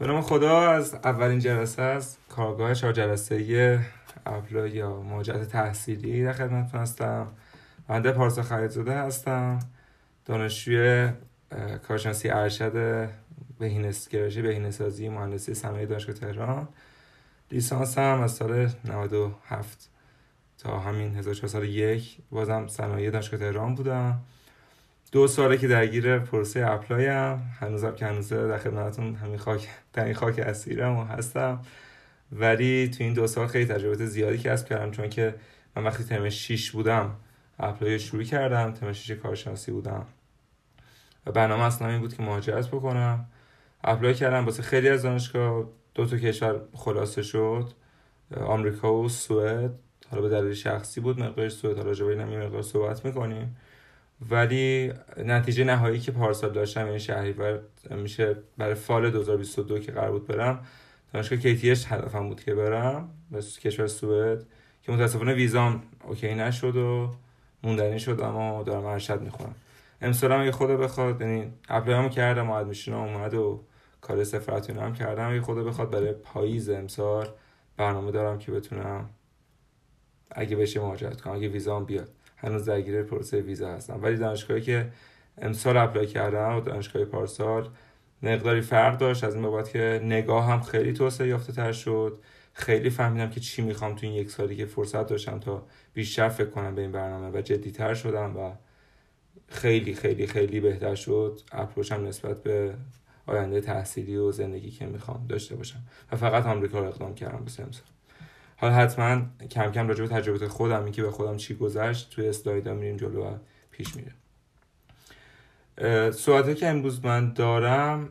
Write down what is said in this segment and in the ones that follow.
به نام خدا از اولین جلسه از کارگاه چهار جلسه ابلا یا مواجهت تحصیلی در خدمتتون هستم. بنده پارسا خریدزاده هستم. دانشجوی کارشناسی ارشد بهینس گرایش بهینه‌سازی مهندسی صنایع دانشگاه تهران. لیسانس هم از سال 97 تا همین 1401 بازم صنایع دانشگاه تهران بودم. دو ساله که درگیر پروسه apply ام هنوزم که هنوزه در خدمتتون همین خاک این خاک اسیرم و هستم. ولی تو این دو سال خیلی تجربه زیادی کسب کردم چون که من وقتی ترم 6 بودم apply شروع کردم ترم 6 کارشناسی بودم. و برنامه اصلا این بود که مهاجرت بکنم. apply کردم واسه خیلی از دانشگاه. دو تا کشور خلاصه شد. آمریکا و سوئد. حالا به دلیل شخصی بود مقدار سوئد. حالا راجع به مقدار صحبت می‌کنیم. ولی نتیجه نهایی که پارسال داشتم این بر میشه برای fall 2022 که قرار بود برم دانشگاه KTH هدفم بود که برم به کشور سوئد که متاسفانه ویزام OK نشد و موندنی شد اما دارم ارشد می‌خونم. امسال هم اگه خدا بخواد یعنی apply مو کردم و admission اومد و کار سفارت هم کردم. اگه خدا بخواد برای پاییز امسال برنامه دارم که بتونم اگه بشه مهاجرت کنم اگه ویزام بیاد. هنوز درگیر پروسه ویزا هستم. ولی دانشگاهی که امسال اپلای کردم و دانشگاه پارسال مقداری فرق داشت. از این بابت که نگاه هم خیلی توسعه یافته تر شد. خیلی فهمیدم که چی می‌خوام تو این یک سالی که فرصت داشتم تا بیشتر فکر کنم به این برنامه و جدیتر شدم و خیلی خیلی خیلی بهتر شد. اپروچم نسبت به آینده تحصیلی و زندگی که می‌خوام داشته باشم. و فقط آمریکا رو اقدام کردم. به سمسا حالا حتما کم کم راجع به تجربه خودم این که به خودم چی گذشت توی اسلایدا میریم جلو و پیش میره صحبتی که امروز من دارم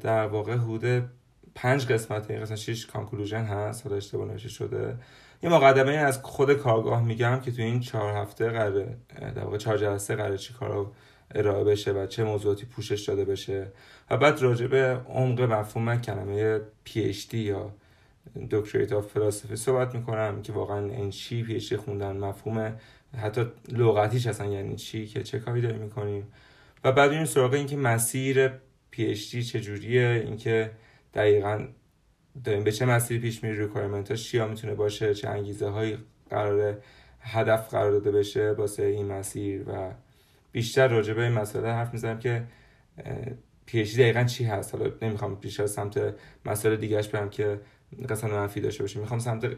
در واقع حدود پنج قسمت این قسمت شیش کانکلوژن هست حالا اشتباه نوشته شده. یه مقدمه از خود کارگاه میگم که تو این چهار هفته قراره در واقع چهار جلسه قراره چی کارا ارائه بشه و چه موضوعاتی پوشش داده بشه. و بعد راجع به عمق مفهوم کلمه PhD یا Doctorate of Philosophy صحبت می‌کنم که واقعا این چی پیشی خوندن مفهوم حتی لغتیش اصلا یعنی چی؟ که چه کاری داریم می‌کنیم؟ و بعد این سراغ این که مسیر PhD چجوریه اینکه دقیقا داریم به چه مسیری پیش میری requirement ها چیا می‌تونه باشه چه انگیزه هایی قراره هدف قرار داده بشه واسه این مسیر. و بیشتر راجع به این مسئله حرف می‌زنم که پی اچ دی دقیقا چی هست؟ حالا نمی‌خوام بیشتر سمت مسئله دیگهش برم که قسمت منفی داشته باشه می‌خوام سمت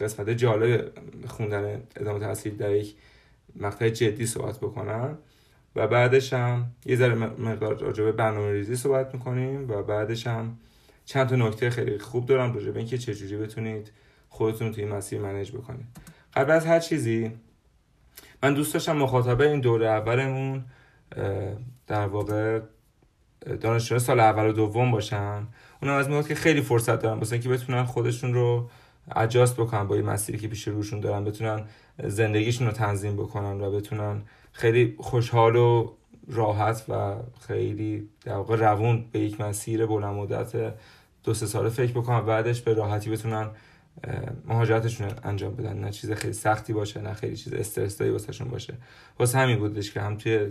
قسمت جالب خوندن ادامه تحصیل در یک مقطع جدی صحبت بکنم. و بعدش هم یه ذره مقدار راجع به برنامه ریزی صحبت می‌کنیم و بعدش هم چند تا نکته خیلی خوب دارم راجع به اینکه چجوری بتونید خودتون توی مسیر منیج بکنید. قبل از هر چیزی من دوست داشتم مخاطبه این دوره اولمون در واقع دانشجو سال اول و دوم باشن اونم از میاد که خیلی فرصت دارن واسه اینکه بتونن خودشون رو اجاست بکنن با این مسیری که پیش روشون دارن بتونن زندگیشون رو تنظیم بکنن و بتونن خیلی خوشحال و راحت و خیلی در واقع روون به یک مسیر بلند مدت دو سه ساله فکر بکنن بعدش به راحتی بتونن مهاجرتشون انجام بدن. نه چیز خیلی سختی باشه نه خیلی چیز استرسایی واسهشون باشه. واسه همین بودش که هم توی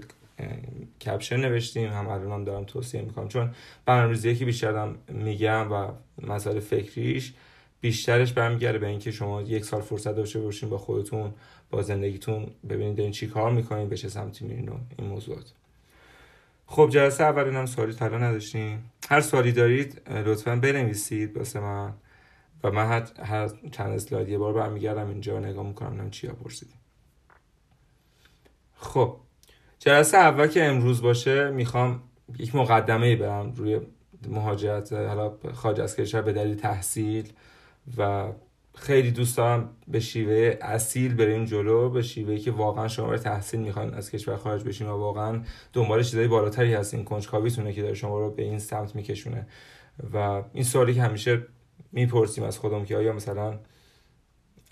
کپشن نوشتیم هم الان هم دارم توصیه می‌کنم. چون برنامه‌ریزی که بیشتر میگم و مسائل فکریش بیشترش برمیگرده به اینکه شما یک سال فرصت داشته باشین با خودتون با زندگیتون ببینید دارین چی کار می‌کنین به چه سمتی میرین و این موضوعات. خب جلسه اول هم سوالی طلا نداشتیم هر سوالی دارید لطفا بنویسید واسه من و من هر, چند اسلاید یه بار برمیگردم اینجا نگاه می‌کنم نم چیا پرسیدیم خب جلسه اول که امروز باشه می‌خوام یک مقدمه برم روی مهاجرت حالا خارج از کشور به دلیل تحصیل و خیلی دوست دارم به شیوه اصیل بریم جلو به شیوه که واقعا شما برای تحصیل می‌خواین از کشور خارج بشین و واقعا دنبال چیزای بالاتری هستین. کنجکاویتونه که داره شما رو به این سمت میکشونه. و این سوالی که همیشه می‌پرسیم از خودم که آیا مثلا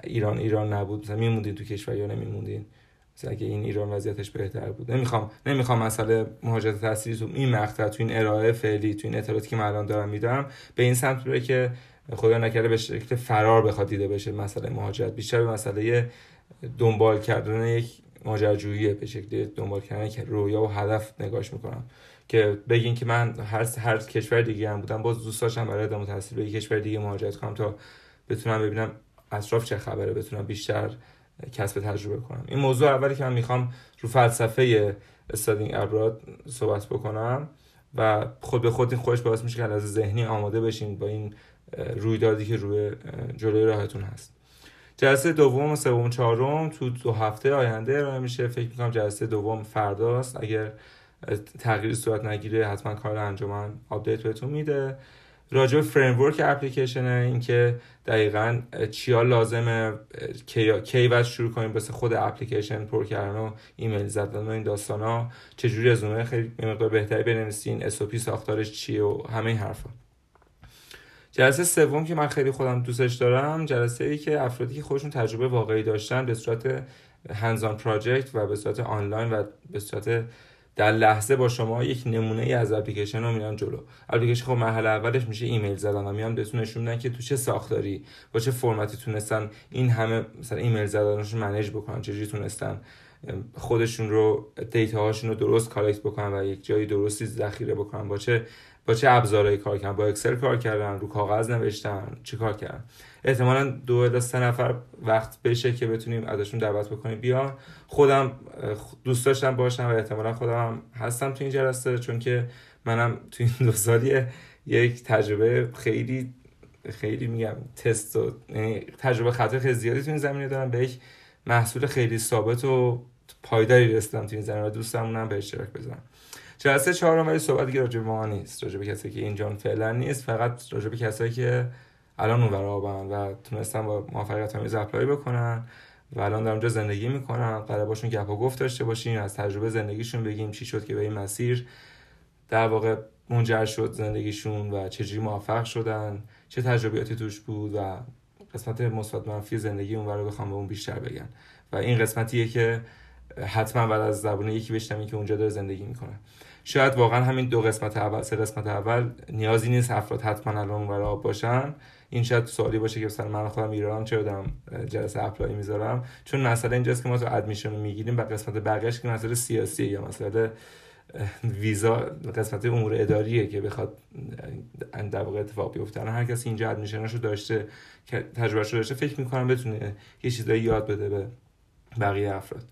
ایران ایران نبود؟ مثلا میموندین تو کشور یا نمیموندین؟ مثلا اگه این ایران وضعیتش بهتر بود نمی‌خوام نمی‌خوام مسئله مهاجرت تحصیلی تو این مقطع تو این ارائه فعلی تو این اطلاعاتی که من الان دارم میدم به این سمت بره که خدا نکرده به شکل فرار بخواد دیده بشه مسئله مهاجرت. بیشتر به مسئله دنبال کردن یک ماجراجویی به شکل دنبال کردن که رویا و هدف نگاش می‌کنم که بگین که من هر هر کشور دیگه هم بودم باز دوست داشتم برای ادامه تحصیل به کشور دیگه مهاجرت کنم تا بتونم ببینم اطراف چه خبره بتونم بیشتر کسب تجربه کنم. این موضوع اولی که من می‌خوام رو فلسفه استادینگ ابراد صحبت بکنم و خود به خود این خودش باعث میشه که از ذهنی آماده بشین با این رویدادی که روی جلوی راهتون هست. جلسه دوم و سوم چهارم تو دو هفته آینده ارائه میشه. فکر می‌کنم جلسه دوم فرداست. اگر تغییری صورت نگیره حتما کار انجمن update بهتون میده. راجع به فریم اپلیکیشن اینکه دقیقا چیا لازمه کی باید شروع کنیم بس خود اپلیکیشن پر کردن و ایمیل زدن و این داستان ها. چجوری رزومه خیلی مقدار بهتری بنویسین اس ساختارش چیه و همه این حرفا. جلسه سوم که من خیلی خودم دوستش دارم جلسه ای که افرادی که خودشون تجربه واقعی داشتن به صورت hands-on project و به صورت آنلاین و به صورت در لحظه با شما یک نمونه ای از اپلیکیشن رو میان جلو. اپلیکیشن خب مرحله اولش میشه ایمیل زدن و میان بهتون نشون میدن که تو چه ساختاری با چه فرمتی تونستن این همه مثلا ایمیل زدنشون manage بکنن چجوری تونستن خودشون رو data هاشون رو درست collect بکنن و یک جایی درستی ذخیره بکنن با چه با چه ابزارهایی کار کردن؟ با اکسل کار کردن رو کاغذ نوشتن چه کار کردن؟ احتمالا دو الی سه نفر وقت بشه که بتونیم ازشون دعوت بکنیم. بیان خودم دوست داشتم باشم و احتمالا خودم هستم تو این جلسه چون که منم تو این دو سالی یک تجربه خیلی خیلی میگم تست و یعنی تجربه خطر خیلی زیادی تو این زمینه دارم. به یک محصول خیلی ثابت و پایداری رسیدم تو این زمینه و دوستمونم به اشتراک بذارم. جلسه چهارم ولی صحبت دیگه راجع ما نیست. راجع کسی که اینجا فعلا نیست فقط راجع به کسایی که الان اون آبن و تونستن با موفقیت آمیز اپلای بکنن و الان در اونجا زندگی می‌کنن. قرار باشون گپ و گفت داشته باشیم از تجربه زندگیشون بگیم چی شد که به این مسیر در واقع منجر شد زندگیشون و چجوری موفق شدن چه تجربیاتی توش بود و قسمت مثبت منفی زندگی اون رو بخوام به اون بیشتر بگن. و این قسمتیه که حتما بعد از زبون یکی بشنوی که اونجا داره زندگی می‌کنه. شاید واقعا همین دو قسمت اول سه قسمت اول نیازی نیست افراد حتما الان اون باشن. این شاید سوالی باشه که مثلا من خودم ایران چه دارم جلسه اپلای می‌ذارم؟ چون مسئله اینجاست که ما تو ادمیشن رو می‌گیریم و قسمت بقیه‌اش که مسئله سیاسیه یا مسئله ویزا قسمت امور اداریه که بخواد در واقع اتفاق بیفته هر کسی اینجا ادمیشنش رو داشته تجربهش رو داشته فکر می‌کنم بتونه یه چیزایی یاد بده به بقیه افراد.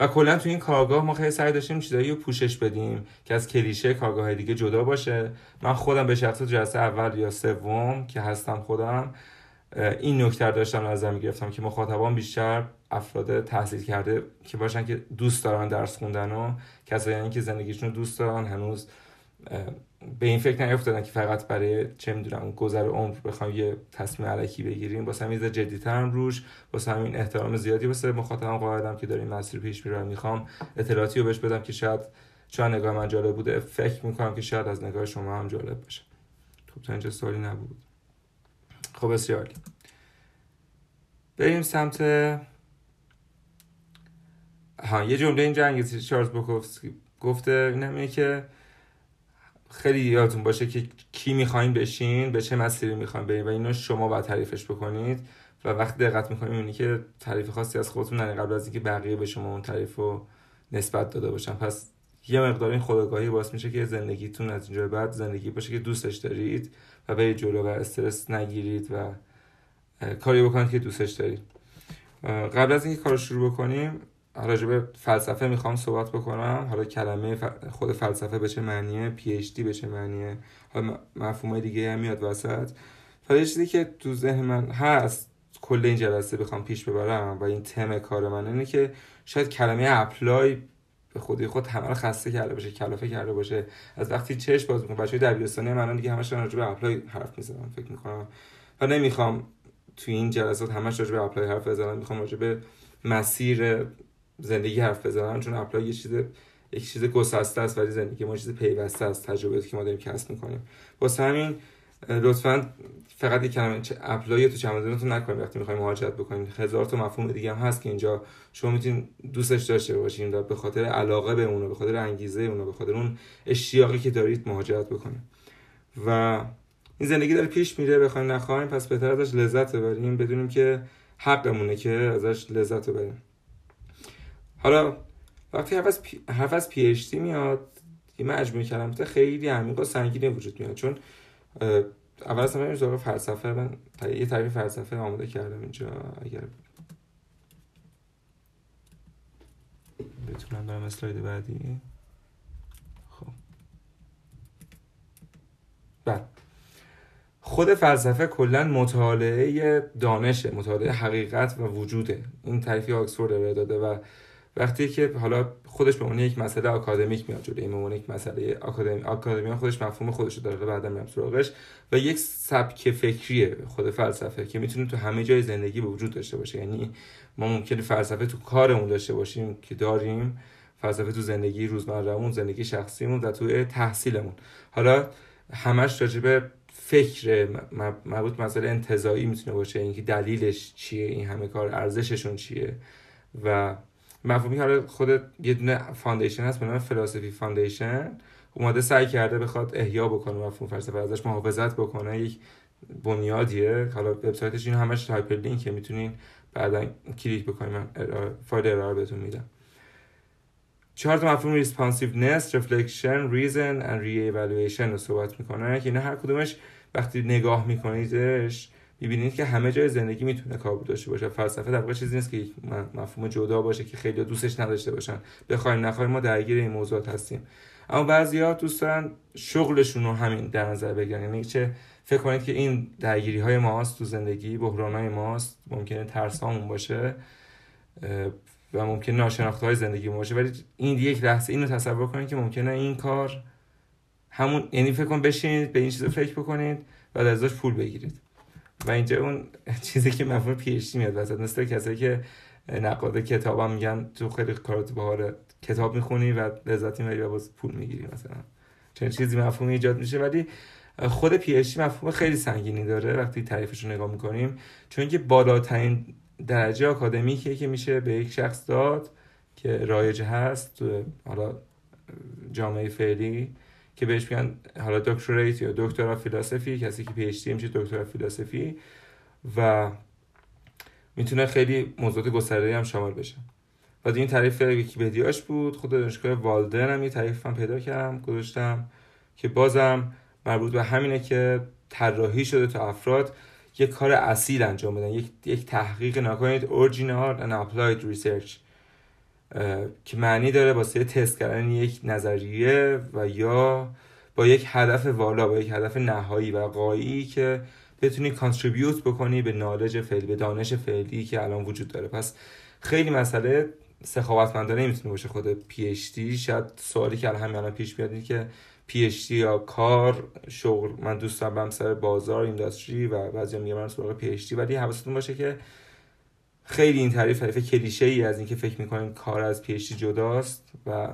و کلا تو این کارگاه ما خیلی سعی داشتیم چیزایی رو پوشش بدیم که از کلیشه کارگاه دیگه جدا باشه. من خودم به شخص جلسه اول یا سوم که هستم خودم این نکته داشتم نظر می‌گرفتم که مخاطبان بیشتر افراد تحصیل کرده که باشن که دوست دارن درس خوندن و کسایی که زندگیشون دوست دارن هنوز به این فکر نیفتادن که فقط برای چه می‌دونم گذر عمر بخوام یه تصمیم علکی بگیریم. واسه همین جدیتر هم روش واسه همین احترام زیادی واسه مخاطبم قائلم که داریم مسیر پیش میره می‌خوام اطلاعاتی رو بهش بدم که شاید چون نگاه من جالب بوده. فکر می‌کنم که شاید از نگاه شما هم جالب باشه. خب تا اینجا سوالی نبود. خب بسیار بریم سمت ها یه جمله اینجا انگلیسی چارلز بوکوفسکی گفته اینه که خیلی یادتون باشه که کی می‌خواین بشین به چه مسیری می‌خواین برین و اینو شما باید تعریفش بکنید. و وقتی دقت می‌کنید می‌بینی که تعریف خاصی از خودتون نرین قبل از اینکه بقیه به شما اون تعریف رو نسبت داده باشن. پس یه مقدار این خودآگاهی باعث میشه که زندگیتون از اینجا بعد زندگی باشه که دوستش دارید و به جلو و استرس نگیرید و کاری بکنید که دوستش دارید. قبل از اینکه کار شروع بکنیم راجع به فلسفه می‌خوام صحبت بکنم. حالا کلمه خود فلسفه به چه معنیه؟ پی اچ دی به چه معنیه؟ حالا دیگه هم میاد وسط. حالا چیزی که تو ذهن من هست کل این جلسه بخوام پیش ببرم و این تم کار من اینه که شاید کلمه apply به خودی خود همه رو خسته کرده باشه کلافه کرده باشه. از وقتی چش باز می‌کنم بچه دبیرستانی من دیگه همش راجع به apply حرف می‌زنم فکر می‌کنم. و نمی‌خوام تو این جلسات همش راجع به apply حرف بزنم می‌خوام راجع به مسیر زندگی حرف بزنم چون apply یه چیز یک چیز گسسته است ولی زندگی ما چیز پیوسته است تجربه که ما داریم کسب می‌کنیم. واسه همین لطفا فقط یک کلمه apply تو چمدونتون نکنید وقتی می‌خوایم مهاجرت بکنید هزار تا مفهوم دیگه هم هست که اینجا شما می‌تونید دوستش داشته باشین و به خاطر علاقه به اون به خاطر انگیزه اون به خاطر اون اشتیاقی که دارید مهاجرت بکنید و این زندگی داره پیش میره بخوایم نخوایم پس بهتر ازش لذت ببریم بدونیم که حقمونه که ازش لذت ببریم. حالا وقتی حرف از, پی... حرف از پی میاد یه مجموعه کلمات خیلی عمیق و سنگینی وجود میاد. چون اول اصلا من فلسفه. من یه تعریف فلسفه آماده کردم اینجا. اگر بتونم برم اسلاید بعدی. خب. بعد خود فلسفه کلا مطالعه دانشه مطالعه حقیقت و وجوده. این تعریفی آکسفورد داده و وقتی که حالا خودش به عنوان یک مسئله آکادمیک میاد جلوی عنوان یک مسئله آکادمی آکادمی خودش مفهوم خودش رو داره بعدا میرم سراغش و یک سبک فکریه خود فلسفه که می‌تونه تو همه جای زندگی به وجود داشته باشه. یعنی ما ممکنه فلسفه تو کارمون داشته باشیم که داریم فلسفه تو زندگی روزمرهمون زندگی شخصیمون و تو تحصیلمون. حالا همش راجبه فکر مربوط مسئله انتزاعی می‌تونه باشه. اینکه دلیلش چیه؟ این همه کار ارزششون چیه؟ و مفهومی حالا خود یه دونه foundation هست به نام philosophy foundation اومده سعی کرده بخواد احیا بکنه مفهوم فلسفه ازش محافظت بکنه. یک بنیادیه. حالا وبسایتش این همش hyperlink ه می‌تونین بعدا کلیک بکنید من فایل ارائه بهتون میدم. چهار تا مفهوم responsiveness، reflection، reason و re رو صحبت می‌کنه. که اینا هر کدومش وقتی نگاه میکنیدش می‌بینید که همه جای زندگی می‌تونه کاربرد داشته باشه. فلسفه در واقع چیزی نیست که مفهوم جدا باشه که خیلی دوستش نداشته باشن. بخوایم نخوایم ما درگیر این موضوعات هستیم. اما بعضیا دوست دارن شغلشون رو همین در نظر بگیرن. یعنی چه؟ فکر کنید که این درگیری های ماست تو زندگی بحران های ماست ممکنه ترس باشه و ممکن ناشناخته های زندگی باشه. ولی این یک لحظه اینو تصور کنید که ممکنه این کار همون یعنی فکر کن بشینید به این چیز فکر بکنید و ازش پول بگیرید. و اینجا اون چیزی که مفهوم پیشتی میاد وسط مثل کسایی که نقاد کتاب هم میگن تو خیلی کارات بهاره کتاب می‌خونی و لذتی می‌بری و باز پول می‌گیری مثلا. چون چیزی مفهوم ایجاد میشه. ولی خود پیشتی مفهوم خیلی سنگینی داره وقتی تعریفش رو نگاه می‌کنیم. چون که بالاترین درجه آکادمیکیه که میشه به یک شخص داد که رایج هست تو حالا جامعه فعلی. که بهش میگن حالا دکتریت یا دکترا فیلسفی کسی که پی میشه دکترا فیلسفی و می‌تونه خیلی موضوعات گسترده هم شامل بشه. و این تعریف ویکیپدیاش بود خود دانشگاه والدن هم یه تعریف هم پیدا کردم گذاشتم که بازم مربوط به همینه که طراحی شده تا افراد یک کار اصیل انجام بدن یک, یک تحقیق نکنید original and applied research. که معنی داره واسه تست کردن یک نظریه و یا با یک هدف والا با یک هدف نهایی و قایی که بتونی contribute بکنی به knowledge فعلی به دانش فعلی که الان وجود داره. پس خیلی مسئله سخاوتمندانه می‌تونه باشه خود PhD شاید سوالی که الان الان پیش میاد که PhD یا کار شغل من دوست دارم سر بازار industry و بعضی میگن من سراغ PhD ولی حواستون باشه که خیلی این تعریف تعریف کلیشه ای از اینکه فکر می‌کنین کار از PhD جداست و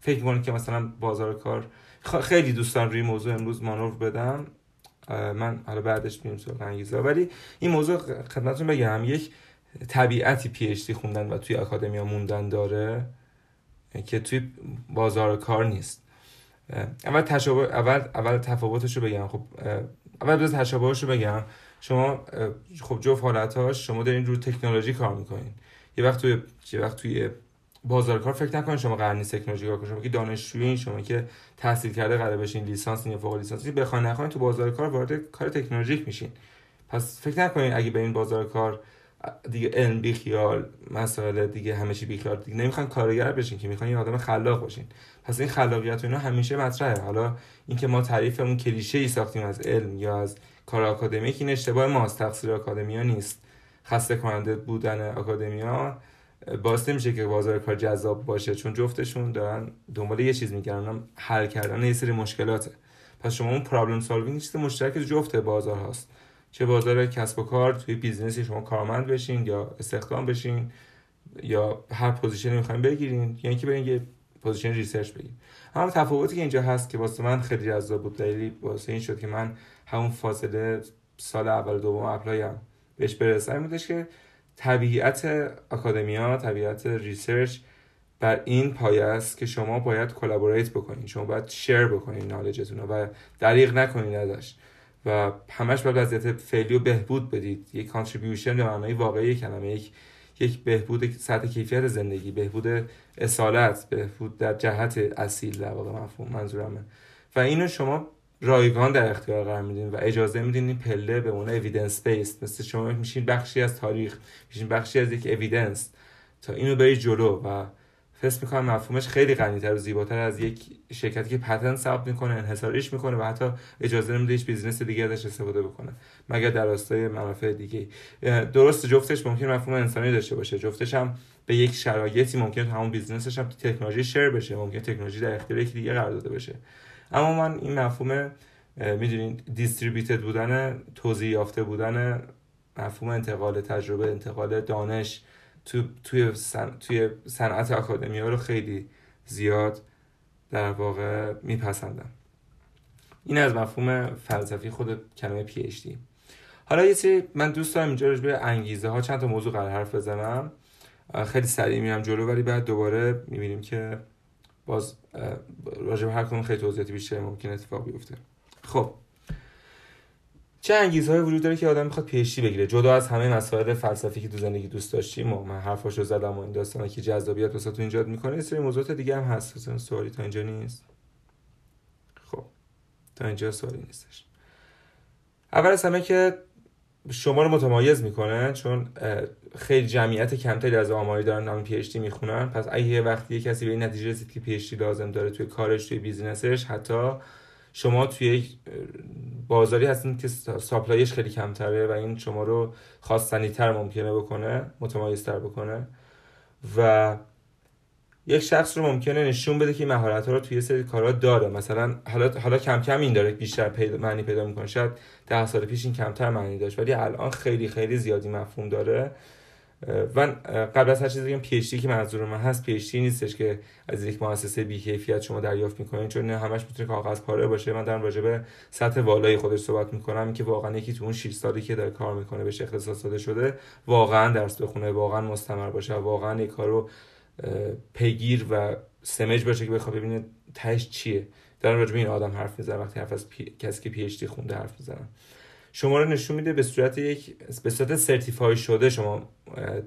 فکر می‌کنین که مثلا بازار کار خیلی دوستان روی موضوع امروز مانور بدم. من حالا بعدش میریم سراغ انگیزه. ولی این موضوع خدمتتون بگم یک طبیعتی پی خوندن و توی اکادمیا موندن داره که توی بازار کار نیست. اول تشابه اول اول تفاوتش رو بگم. خب اول بذار تشابهش رو بگم. شما خب جفت حالتاش شما دارین رو تکنولوژی کار می‌کنین. یه وقت توی یه وقت توی بازار کار فکر نکنین شما قرار نیست تکنولوژی کار شما که دانشجویین شما که تحصیل کرده قرار بشین لیسانس یا فوق لیسانس بخواین نخواین تو بازار کار وارد کار تکنولوژیک میشین. پس فکر نکنین اگه به این بازار کار دیگه علم بی خیال مسائل دیگه همه چی بی خیال دیگه نمی‌خوان کارگر بشین که می‌خوان یه آدم خلاق باشین. پس این خلاقیت و اینا همیشه مطرحه. حالا اینکه ما تعریفمون کلیشه ای ساختیم از علم یا از کار آکادمیک این اشتباه ماست تقصیر آکادمیا نیست. خسته کننده بودن academia باعث نمیشه که بازار کار جذاب باشه چون جفتشون دارن دنبال یه چیز میگردن حل کردن یه سری مشکلاته. پس شما اون problem solving چیز مشترک جفت بازار هست چه بازار کسب و کار توی business ی شما کارمند بشین یا استخدام بشین یا هر position ی می‌خواین بگیرین یعنی که برین یه position research بگیرین اما تفاوتی که اینجا هست که واسه من خیلی جذاب بود دلیلی واسه این شد که من همون فاصله سال اول دوم apply م بهش برسم بودش که طبیعت academia طبیعت research بر این پایه است که شما باید collaborate بکنین. شما باید share بکنین knowledge تون و دریغ نکنین ازش. و همش باید وضعیت فعلی و بهبود بدید. یک contribution به معنای واقعی کلمه یک یک بهبود سطح کیفیت زندگی بهبود اصالت بهبود در جهت اصیل در واقع مفهوم منظورمه. و اینو شما رایگان در اختیار قرار میدین و اجازه میدین این پله به اون evidence base مثل شما میشین بخشی از تاریخ میشین بخشی از یک evidence تا اینو بری جلو و فکر می‌کنم مفهومش خیلی غنیتر و زیباتر از یک شرکتی که patent ثبت می‌کنه انحصاریش می‌کنه و حتی اجازه نمیده هیچ business دیگه ازش استفاده بکنه مگر در راستای منافع دیگه درست جفتش ممکن مفهوم انسانی داشته باشه. جفتش هم به یک شرایطی ممکن همون business ش هم تکنولوژی share بشه ممکن تکنولوژی در اختیار یکی دیگه قرار داده بشه اما من این مفهوم می‌دونین دیستریبیوتد بودن توضیح یافته بودن مفهوم انتقال تجربه انتقال دانش تو توی سن... توی صنعت اکادمی ها رو خیلی زیاد در واقع میپسندم. این از مفهوم فلسفی خود کلمه پی اچ دی حالا یه سری من دوست دارم اینجا به انگیزه ها چند تا موضوع قرار حرف بزنم. خیلی سریع میرم جلو ولی بعد دوباره می‌بینیم که باز راجع به هر کدوم خیلی توضیحاتی بیشتر ممکن اتفاق بیفته. خب. چه انگیزهایی وجود داره که آدم می‌خواد PhD بگیره؟ جدا از همه مسائل فلسفی که تو زندگی دوست داشتیم و من حرفاشو زدم و این داستانا که جذابیت واسه تو ایجاد می‌کنه یه سری موضوعات دیگه هم هست. مثلا سوالی تا اینجا نیست. خب تا اینجا سوالی نیستش. اول از همه که شما رو متمایز می‌کنه چون خیلی جمعیت کمتری از آماری دارن نام PhD می‌خونن. پس اگه یه وقتی کسی به این نتیجه رسید که PhD لازم داره توی کارش توی business ش حتی شما توی بازاری هستین که supply ش خیلی کمتره و این شما رو خواستنی تر ممکنه بکنه متمایزتر بکنه. و یک شخص رو ممکنه نشون بده که مهارت ها رو توی سری کارا داره. مثلا حالا حالا کم کم این داره بیشتر پیدا معنی پیدا می‌کنه. شاید ده سال پیش این کمتر معنی داشت ولی الان خیلی خیلی زیادی مفهوم داره. و قبل از هر چیزی بگم PhD که منظور من هست PhD نیستش که از یک مؤسسه بی کیفیت شما دریافت می‌کنین چون همش می‌تونه کاغذ پاره باشه. من دارم راجع به سطح والای خودش صحبت می‌کنم که واقعا یکی تو اون 6 سالی که داره کار می‌کنه به اختصاص داده شده واقعا درس بخونه واقعا مستمر باشه واقعا یک کارو پیگیر و سمج باشه که بخواد ببینه تهش چیه. دارم راجع به این آدم حرف می‌زنم وقتی حرف از کسی که پی خونده حرف می‌زنم. شما رو نشون میده به صورت یک به صورت سرتیفای شده شما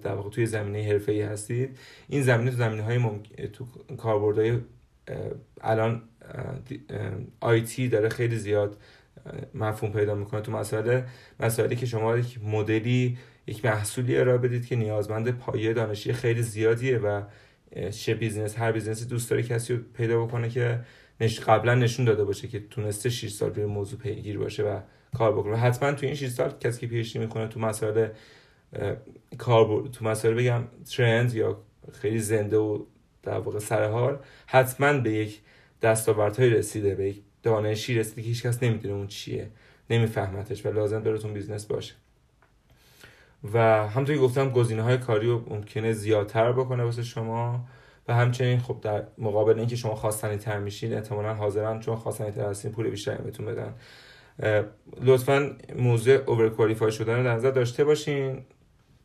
در واقع توی زمینه حرفه‌ای هستید این زمینه تو زمینه های. تو کاربردهای الان آیتی داره خیلی زیاد مفهوم پیدا می‌کنه تو مسائل مسائلی که شما یک مدلی یک محصولی ارائه بدید که نیازمند پایه دانشی خیلی زیادیه و چه بیزنس هر بیزنسی دوست داره کسی رو پیدا بکنه که نش... قبلا نشون داده باشه که تونسته 6 سال روی موضوع پیگیر باشه و کار بکنه حتما تو این 6 سال کسی که پیشنی می‌کنه تو مسائل کار تو مسائل بگم trend یا خیلی زنده و در واقع سر حال حتما به یک دستاوردهایی رسیده به یک دانشی رسیده که هیچکس نمی‌دونه اون چیه نمیفهمتش و لازم تو business باشه. و همونطور که گفتم گزینه های کاری رو ممکنه زیادتر بکنه واسه شما و همچنین خب در مقابل اینکه شما خواستنی تر میشین احتمالا حاضرن چون خواستنی تر هستین پول بیشتری بهتون بدن. لطفا موضوع over شدن رو در نظر داشته باشین.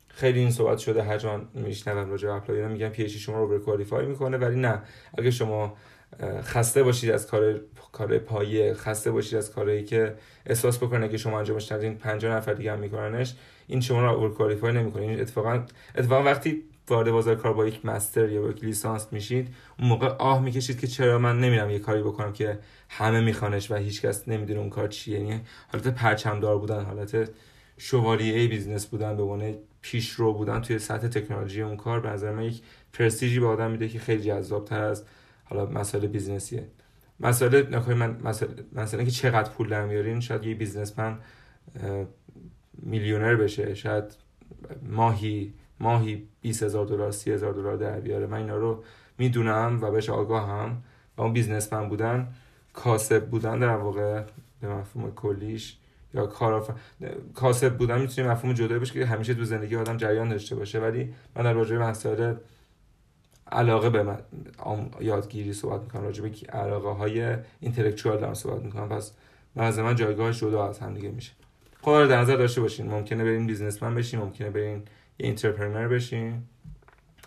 خیلی این صحبت شده هر جا من میشنوم راجع به apply میگم PhD شما رو overqualify می‌کنه ولی نه. اگه شما خسته باشید از کار کار پایه خسته باشید از کاری که احساس بکنه که شما انجامش ندین 50 نفر دیگه هم میکننش این شما رو overqualify نمی‌کنه. این اتفاقا اتفاقا وقتی وارد بازار کار با یک master یا با یک لیسانس میشید اون موقع آه می‌کشید که چرا من نمیرم یه کاری بکنم که همه میخوانش و هیچکس نمی‌دونه اون کار چیه. یعنی حالت پرچمدار بودن حالت شوالیه business بودن به عنوان پیشرو بودن توی سطح تکنولوژی اون کار به نظر من یک پرستیژی به آدم میده که خیلی تر از حالا مسائل business یه مسئله نکنی من مسئله مثلا که چقدر پول در میارین شاید یه businessman میلیونر بشه شاید ماهی ماهی 20 هزار دلار 30 هزار دلار در بیاره. من اینا رو می‌دونم و بهش آگاهم و اون بیزنسمن بودن کاسب بودن در واقع به مفهوم کلیش یا کار کاسب بودن می‌تونه مفهوم جدا باشه که همیشه تو زندگی آدم جریان داشته باشه. ولی من در راجع مسائل علاقه به من یادگیری صحبت می‌کنم راجع به علاقه های اینتלקچوال دارم صحبت می‌کنم. پس من من جایگاه جدا از هم دیگه میشه. خب در نظر داشته باشین. ممکنه برین بیزنسمن بشین ممکنه برین یه entrepreneur بشین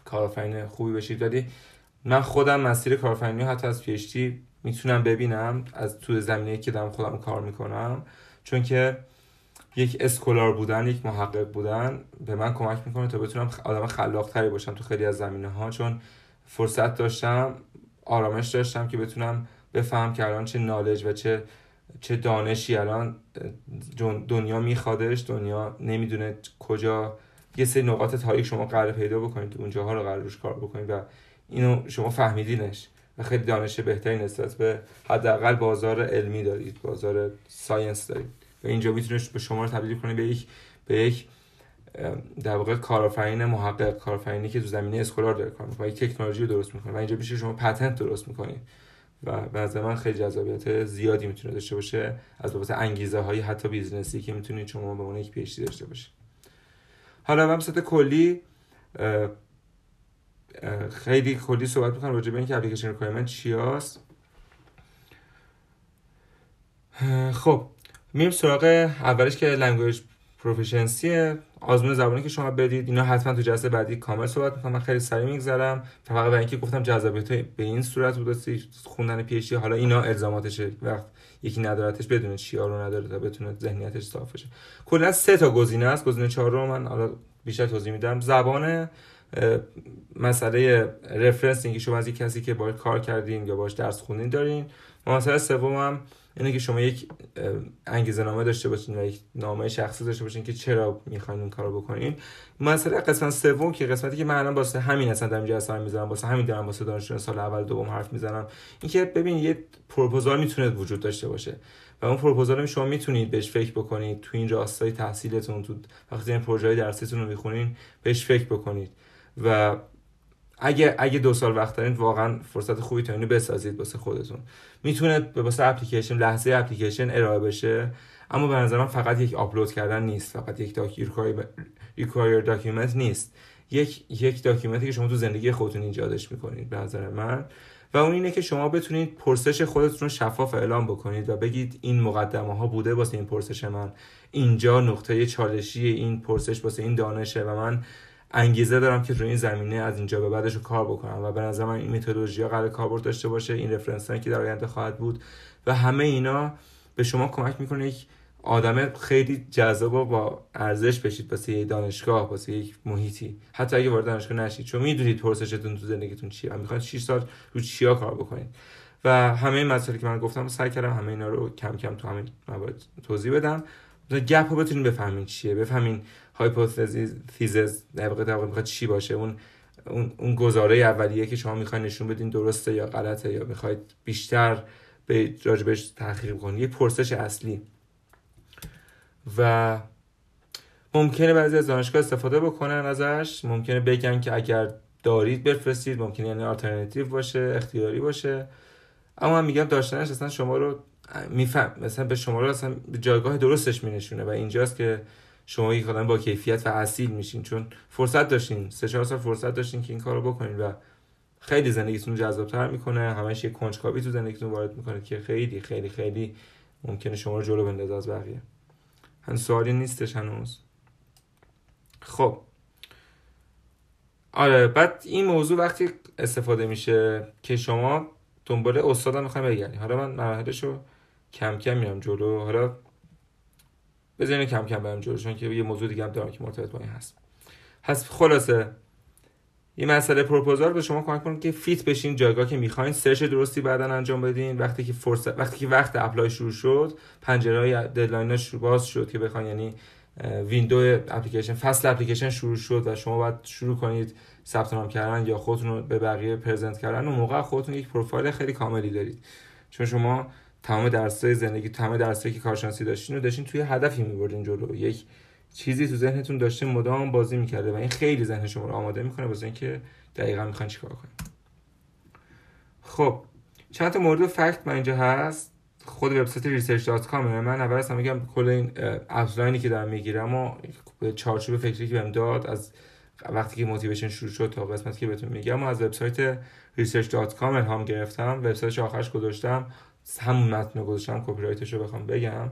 کارآفرین خوبی بشید. ولی من خودم مسیر کارآفرینی حتی از PhD می‌تونم ببینم از تو زمینه که دارم خودم کار می‌کنم. چون که یک scholar بودن یک محقق بودن به من کمک می‌کنه تا بتونم آدم خلاقتری باشم تو خیلی از زمینه ها چون فرصت داشتم آرامش داشتم که بتونم بفهمم که الان چه knowledge و چه چه دانشی الان دنیا میخوادش دنیا نمی‌دونه کجا یه سری نقاط تاریک شما قرار پیدا بکنید اونجاها رو قرار کار بکنید و اینو شما فهمیدینش و خیلی دانش بهتری نسبت به حداقل بازار علمی دارید بازار science دارید. و اینجا می‌تونه به شما رو تبدیل کنه به یک به یک در واقع کارآفرین محقق کارآفرینی که تو زمینه scholar داره کار می‌کنه یک تکنولوژی رو درست می‌کنه و اینجا میشه شما patent درست می‌کنید. و به من خیلی جذابیت زیادی می‌تونه داشته باشه از لحاظ انگیزه های حتی business ی که می‌تونید شما به اون یک PhD ای داشته باشه حالا من صورت کلی خیلی کلی صحبت می‌کنم راجع به اینکه application requirement چی هست خب میریم سراغ اولش که language proficiency آزمون زبانی که شما بدید. اینا حتما تو جلسه بعدی کامل صحبت می‌کنم. من خیلی سریع میگذرم. فقط برای اینکه گفتم جذابیت به این صورت بود. خوندن PhD حالا اینا الزاماتشه وقت یکی ندارتش بدونه چیا رو نداره تا بتونه ذهنیتش صاف بشه. کلا سه تا گزینه است. گزینه چهار رو من حالا بیشتر توضیح میدم. زبان مسئله رفرنس اینکه شما از یک کسی که باید کار کردین یا باش درس خوندین دارین. مسئله سوم اینه که شما یک انگیزه نامه داشته باشین و یک نامه شخصی داشته باشین که چرا می‌خواین این کارو بکنین. مسئله قسمت سوم که قسمتی که من الان واسه همین اصلا دارم جلسه می‌ذارم واسه همین دارم واسه دانشجویان سال اول دوم حرف می‌زنم اینکه ببین یه پروپوزال می‌تونه وجود داشته باشه و اون پروپوزال شما می‌تونید بهش فکر بکنید تو این راستای تحصیلتون تو وقتی این پروژه درسیتون رو می‌خونین بهش فکر بکنید. و اگه اگه دو سال وقت دارین واقعا فرصت خوبی تا اینو بسازید واسه خودتون. می‌تونه به واسه اپلیکیشن لحظه اپلیکیشن ارائه بشه اما به نظر من فقط یک آپلود کردن نیست. فقط یک required document نیست. یک یک document ی که شما تو زندگی خودتون ایجادش می‌کنید به نظر من. و اون اینه که شما بتونید پرسش خودتون رو شفاف اعلام بکنید و بگید این مقدمه ها بوده واسه این پرسش من. اینجا نقطه چالشی این پرسش واسه این دانشه و من انگیزه دارم که روی این زمینه از اینجا به بعدش کار بکنم و به نظر من این متدولوژی قرار کاربرد داشته باشه این رفرنس که در آینده خواهد بود و همه اینا به شما کمک می‌کنه یک آدم خیلی جذاب و با ارزش بشید واسه یک دانشگاه واسه یک محیطی. حتی اگه وارد دانشگاه نشید چون می‌دونید پرسشتون تو زندگیتون چیه و می‌خواید 6 سال رو چیا کار بکنید. و همه این مسائلی که من گفتم سعی کردم همه اینا رو کم کم تو همین موارد توضیح بدم. گپ ها بتونین بفهمین چیه. بفهمین هایپوتزیز در واقع در می‌خواد چی باشه؟ اون اون, اون گزاره اولیه که شما می‌خواین نشون بدین درسته یا غلطه یا می‌خواید بیشتر به راجبش تحقیق کنید یه پرسش اصلی. و ممکنه بعضی از دانشگاه استفاده بکنن ازش. ممکنه بگن که اگر دارید بفرستید. ممکنه یعنی آلترناتیو باشه اختیاری باشه. اما من میگم داشتنش اصلا شما رو میفهم. مثلا به شما رو اصلا به جایگاه درستش مینشونه و اینجاست که شما یک آدم با کیفیت و اصیل میشین. چون فرصت داشتین. سه چهار سال فرصت داشتین که این کارو بکنین و خیلی زندگیتون جذابتر می‌کنه. همش یه کنجکاوی تو زندگیتون وارد می‌کنه که خیلی خیلی خیلی ممکنه شما رو جلو بندازه از بقیه. هن سوالی نیستش هنوز. خب. آره بعد این موضوع وقتی استفاده میشه که شما دنبال استادم می‌خوایم بگردی حالا من مراحلشو کم کم میرم جلو. حالا بزنین کم کم برم جلو چون که یه موضوع دیگه هم دارم که مرتبط با این هست. پس خلاصه یه مسئله پروپوزال به شما کمک کنه که fit بشین جایگاه که می‌خواین. search درستی بعدا انجام بدین. وقتی که فرصت وقتی که وقت apply شروع شد پنجره های deadline باز شد که بخواین یعنی ویندو اپلیکیشن فصل اپلیکیشن شروع شد و شما باید شروع کنید ثبت نام کردن یا خودتون رو به بقیه پرزنت کردن و موقع خودتون یک پروفایل خیلی کاملی دارید. چون شما تمام درسای زندگی تمام درسایی که کارشناسی داشتین رو داشتین توی هدفی میبردین جلو. یک چیزی تو ذهنتون داشته مدام بازی می‌کرده و این خیلی ذهن شما رو آماده می‌کنه واسه اینکه دقیقا می‌خواین چیکار کنید خب چند تا مورد فکت من اینجا هست. خود وبسایت research.com من اول اصلا میگم کل این ابزلاینی که دارم می‌گیرم و چارچوب فکری که بهم داد از وقتی که موتیویشن شروع شد تا قسمت که بهتون میگم و از وبسایت research.com الهام گرفتم. وبسایتش آخرش گذاشتم. همون متن گذاشتم کپی رایتش رو بخوام بگم.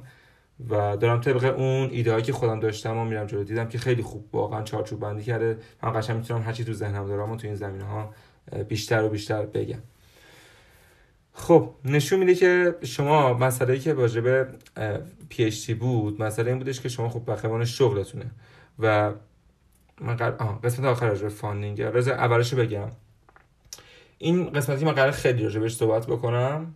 و دارم طبق اون ایده که خودم داشتم و میرم جلو دیدم که خیلی خوب واقعا چارچوب بندی کرده. من قشنگ می‌تونم هرچی تو ذهنم دارم و تو این زمینه ها بیشتر و بیشتر بگم. خب نشون میده که شما مسئله که راجع به PhD بود مسئله این بودش که شما خب بخوان شغلتونه. و من قرار... قسمت آخر راجع funding اولشو بگم. این قسمتی من قرار خیلی راجع بهش صحبت بکنم.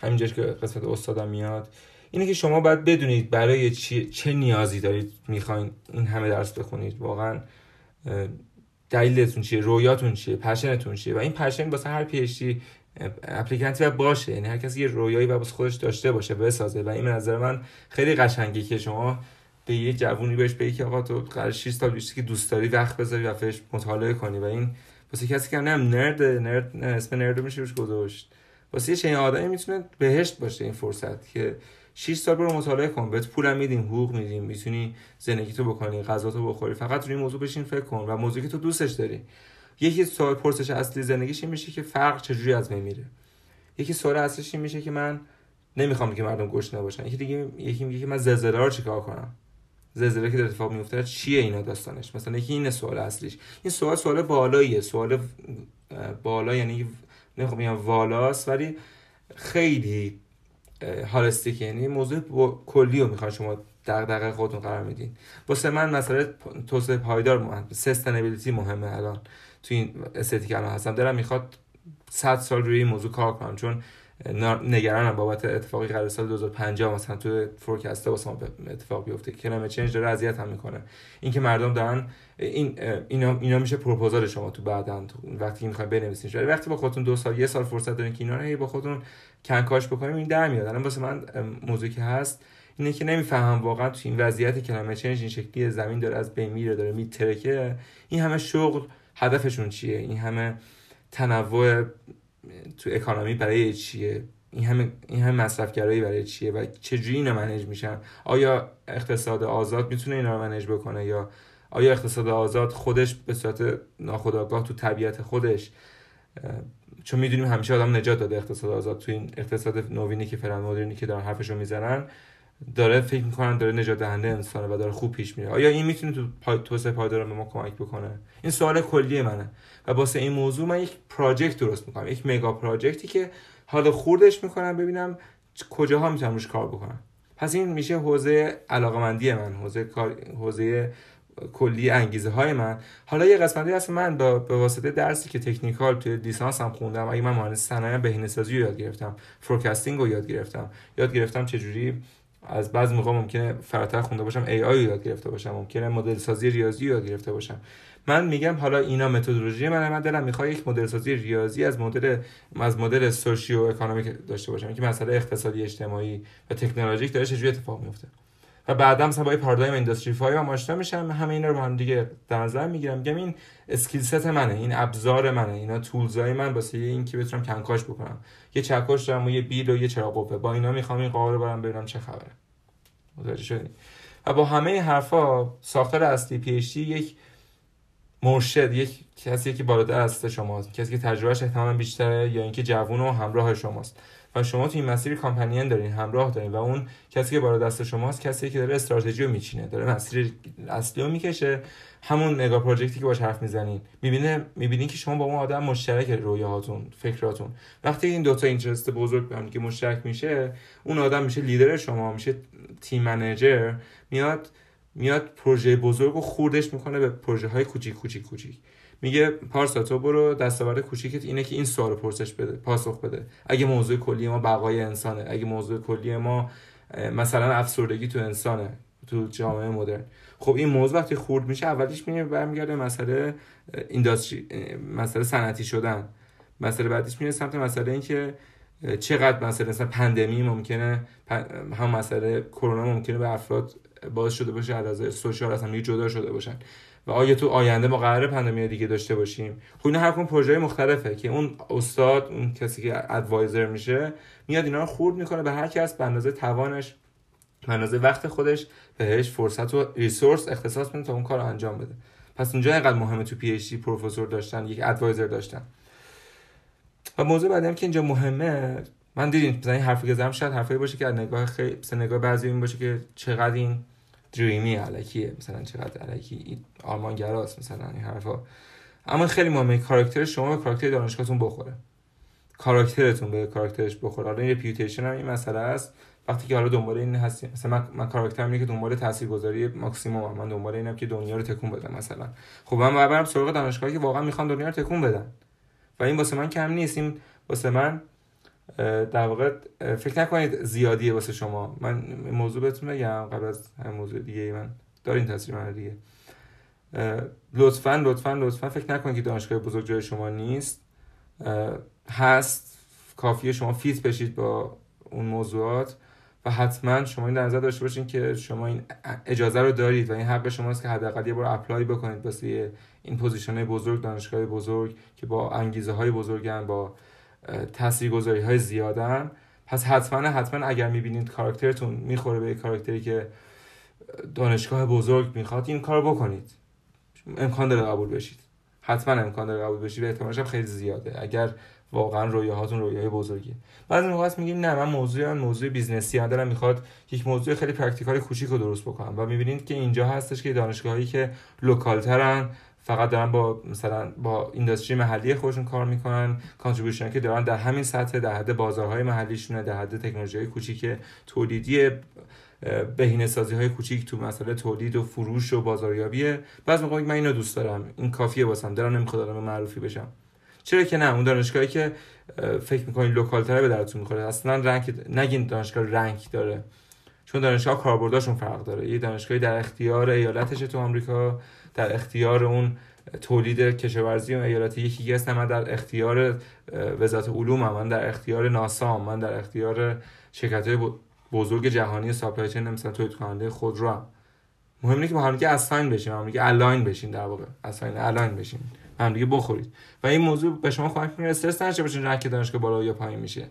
همینجاش که قسمت استادم میاد. اینه که شما باید بدونید برای چی... چه نیازی دارید می‌خواین این همه درس بخونید. واقعا دلیلتون چیه؟ رویاتون چیه؟ passion تون چیه؟ و این passion واسه هر PhD applicant ی باشه. یعنی هر کسی یه رویایی و واسه خودش داشته باشه بسازه. و این نظر من خیلی قشنگه که شما به یه جوونی بهش بگی که آقا تو قرار 6 سال بیشتر که دوست داری وقت بذاری و فقط مطالعه کنی. و این واسه کسی که نم nerd nerd نه اسم nerd میشه روش گذاشت. واسه یه چنین آدمی می‌تونه بهشت باشه این فرصت که 6 سال برو مطالعه کن بهت پولم میدیم حقوق میدیم می‌تونی زندگی تو بکنی غذا تو بخوری فقط روی موضوع بشین فکر کن و موضوعی که تو دوستش داری. یکی سوال پرسش اصلی زندگیش میشه که فرق چجوری از من میره. یکی سوال اصلیش میشه که من نمی‌خوام که مردم گشنه باشن. یکی دیگه یکی میگه که من زلزله رو چیکار کنم؟ زلزله که در اتفاق میفته چیه اینا داستانش؟ مثلا یکی این سوال اصلیش. این سوال سوال بالاییه. سوال بالا یعنی نمی‌خوام بگم والاست ولی خیلی هالستیک یعنی موضوع کلی رو می‌خوان شما دغدغه خودتون قرار میدین. واسه من مسئله توسعه پایدار مهم سستنبیلیتی مهمه الان. تو این استتیک الان هستم. دارم می‌خواد 100 سال روی این موضوع کار کنم چون نگرانم بابت اتفاقی قرار سال 2050 مثلا تو فورکسته واسه ما اتفاق بیفته کلمه چنج داره اذیت هم می‌کنه. اینکه مردم دارن این اینا اینا میشه پروپوزال شما تو بعدا وقتی می‌خواین بنویسین ولی وقتی با خودتون دو سال یه سال فرصت دارین که اینا رو با خودتون کنکاش بکنیم این در میاد. الان واسه من موضوعی که هست اینه که نمیفهم واقعا تو این وضعیت کلمه چنج این شکلی زمین داره از بین میره داره میترکه. این همه شغل هدفشون چیه؟ این همه تنوع تو اکانومی برای چیه؟ این همه این همه مصرفگرایی برای چیه؟ و چجوری اینا منیج میشن؟ آیا اقتصاد آزاد می‌تونه اینا رو منیج بکنه یا آیا اقتصاد آزاد خودش به صورت ناخودآگاه تو طبیعت خودش چون می‌دونیم همیشه آدم نجات داده اقتصاد آزاد تو این اقتصاد نوینی که فرن که دارن حرفشو می‌زنن. داره فکر می‌کنن داره نجات دهنده انسانه و داره خوب پیش میره. آیا این می‌تونه تو پای توسعه پایدار به ما کمک بکنه؟ این سوال کلی منه. و واسه این موضوع من یک پراجکت درست می‌کنم. یک مگا پراجکتی که حالا خوردش می‌کنم ببینم کجاها می‌تونم روش کار بکنم. پس این میشه حوزه علاقمندی من حوزه کار حوزه کلی انگیزه های من. حالا یه قسمتی هست من با به واسطه درسی که technical توی لیسانس هم خوندم اگه من مهندس صنایع بهینه‌سازی رو یاد گرفتم forecasting رو یاد گرفتم. یاد گرفتم چجوری از بعض موقع ممکنه فراتر خونده باشم AI یاد گرفته باشم ممکنه مدل سازی ریاضی یاد گرفته باشم. من میگم حالا اینا متدولوژی من من دلم می‌خواد یک مدل سازی ریاضی از مدل از مدل socioeconomic داشته باشم. که مسئله اقتصادی اجتماعی و تکنولوژیک داره چجوری اتفاق میفته و بعدا مثلا با پارادایم industry 5 هم آشنا میشم همه اینا رو با هم دیگه در نظر می‌گیرم. میگم این skill set منه این ابزار منه اینا tools ای من واسه اینکه بتونم کنکاش بکنم. یه چکش دارم و یه بیل و یه چراغ قوه با اینا می‌خوام این قاره برم ببینم چه خبره. متوجه شدی؟ و با همه حرفا ساختار اصلی PhD یک مرشد یک کسی که بالاتر از شماست. کسی که تجربهش احتمالا بیشتره یا اینکه جوون و همراه شماست. و شما تو این مسیر کامپنین دارین همراه دارین. و اون کسی که بالا دست شماست کسی که داره استراتژی رو میچینه. داره مسیر اصلی رو می‌کشه همون مگا پروژکتی که باش حرف می‌زنین. می‌بینه می‌بینین که شما با اون آدم مشترک رویاهاتون فکراتون وقتی این دوتا اینترست بزرگ به که مشترک میشه اون آدم میشه لیدر شما میشه تیم منیجر. میاد میاد پروژه بزرگ و خوردش می‌کنه به پروژه های کوچیک کوچیک کوچیک. میگه پارسا تو برو دستاورد کوچیکت اینه که این سوال پرسش بده پاسخ بده. اگه موضوع کلی ما بقای انسانه اگه موضوع کلی ما مثلا افسردگی تو انسانه تو جامعه مدرن. خب این موضوع وقتی خورد میشه اولیش میره برمیگرده مسئله اینداستری مسئله صنعتی شدن. مسئله بعدیش میره سمت مسئله این که چقدر مسئله مثلا پندمی ممکنه هم مسئله کرونا ممکنه به افراد باعث شده باشه علاوه سوشال اصلا جدا شده باشن. و آیا تو آینده ما قراره پندمی دیگه داشته باشیم؟ خب اینا هر کدوم پروژه مختلفه که اون استاد اون کسی که ادوایزر میشه میاد اینا رو خورد می‌کنه به هر کس به اندازه توانش. به اندازه وقت خودش بهش فرصت و ریسورس اختصاص بده تا اون کار رو انجام بده. پس اونجا اینقدر مهمه تو پی اچ دی پروفسور داشتن یک ادوایزر داشتن. و موضوع بعدی هم که اینجا مهمه من دیدین مثلا این حرفی که زدم شاید حرفی باشه که از نگاه خیلی نگاه بعضی این باشه که چقدر این دریمی علکیه مثلا چقدر علکی آرمانگراست مثلا این حرفا. اما خیلی مهمه کاراکتر شما به کاراکتر دانشگاهتون بخوره. کاراکترتون به کاراکترش بخوره. حالا این رپیوتیشن هم این مسئله است. وقتی که حالا دنبال این هستی مثلا من, من کاراکترم اینه که دنبال تاثیرگذاری ماکسیموم من دنبال اینم که دنیا رو تکون بدم مثلا. خب من برم سراغ دانشگاهی که واقعا می‌خوان دنیا رو تکون بدن و این واسه من کم نیست. این واسه من در واقع فکر نکنید زیادیه واسه شما. من موضوع بهتون بگم. قبل از موضوع دیگه من دارین تصویر من دیگه. لطفا لطفا لطفا فکر نکنید که دانشگاه بزرگ جای شما نیست. هست. کافیه شما fit بشید با اون موضوعات. و حتما شما این در نظر داشته باشین که شما این اجازه رو دارید و این حق شماست که حداقل یه بار apply بکنید واسه این position بزرگ دانشگاه بزرگ که با انگیزه های بزرگن با تاثیرگذاری های زیادن. پس حتما حتما اگر می‌بینید کاراکترتون می‌خوره به کاراکتری که دانشگاه بزرگ می‌خواد این کار بکنید. امکان داره قبول بشید. حتما امکان داره قبول بشید و احتمالش هم خیلی زیاده. اگر واقعا رویاهاتون رویای بزرگی بعضی موقع میگیم نه من موضوع من موضوع business ی هم دارم می‌خواد یک موضوع خیلی practical کوچیک رو درست بکنم. و می‌بینید که اینجا هستش که دانشگاهایی که local ترن فقط دارن با مثلا با industry محلی خودشون کار می‌کنن contribution که دارن در همین سطح در حد بازارهای محلیشونه در حد تکنولوژی های کوچیک تولیدی بهینه سازی های کوچیک تو مسئله تولید و فروش و بازاریابیه بعض موقع من اینو دوست دارم این کافیه واسم دارم نمی‌خواد آدم معروفی بشم. چرا که نه اون دانشگاهی که فکر می‌کنین local تره به درتون می‌خوره. اصلا rank نگین دانشگاه rank داره. چون دانشگاه کاربرداشون فرق داره. یه دانشگاهی در اختیار ایالتش تو آمریکا در اختیار اون تولید کشاورزی و ایالت. یکی هست من در اختیار وزارت علوم من در اختیار ناسا من در اختیار شرکت بزرگ جهانی supply chain مثلا تولید کننده خودرو هم. مهم که با هم دیگه assign بشیم هم دیگه align بشین در واقع. assign align بشین. هم دیگه بخورید. و این موضوع به شما کمک می‌کنه استرس نداشته باشین rank دانشگاه بالا یا پایین میشه.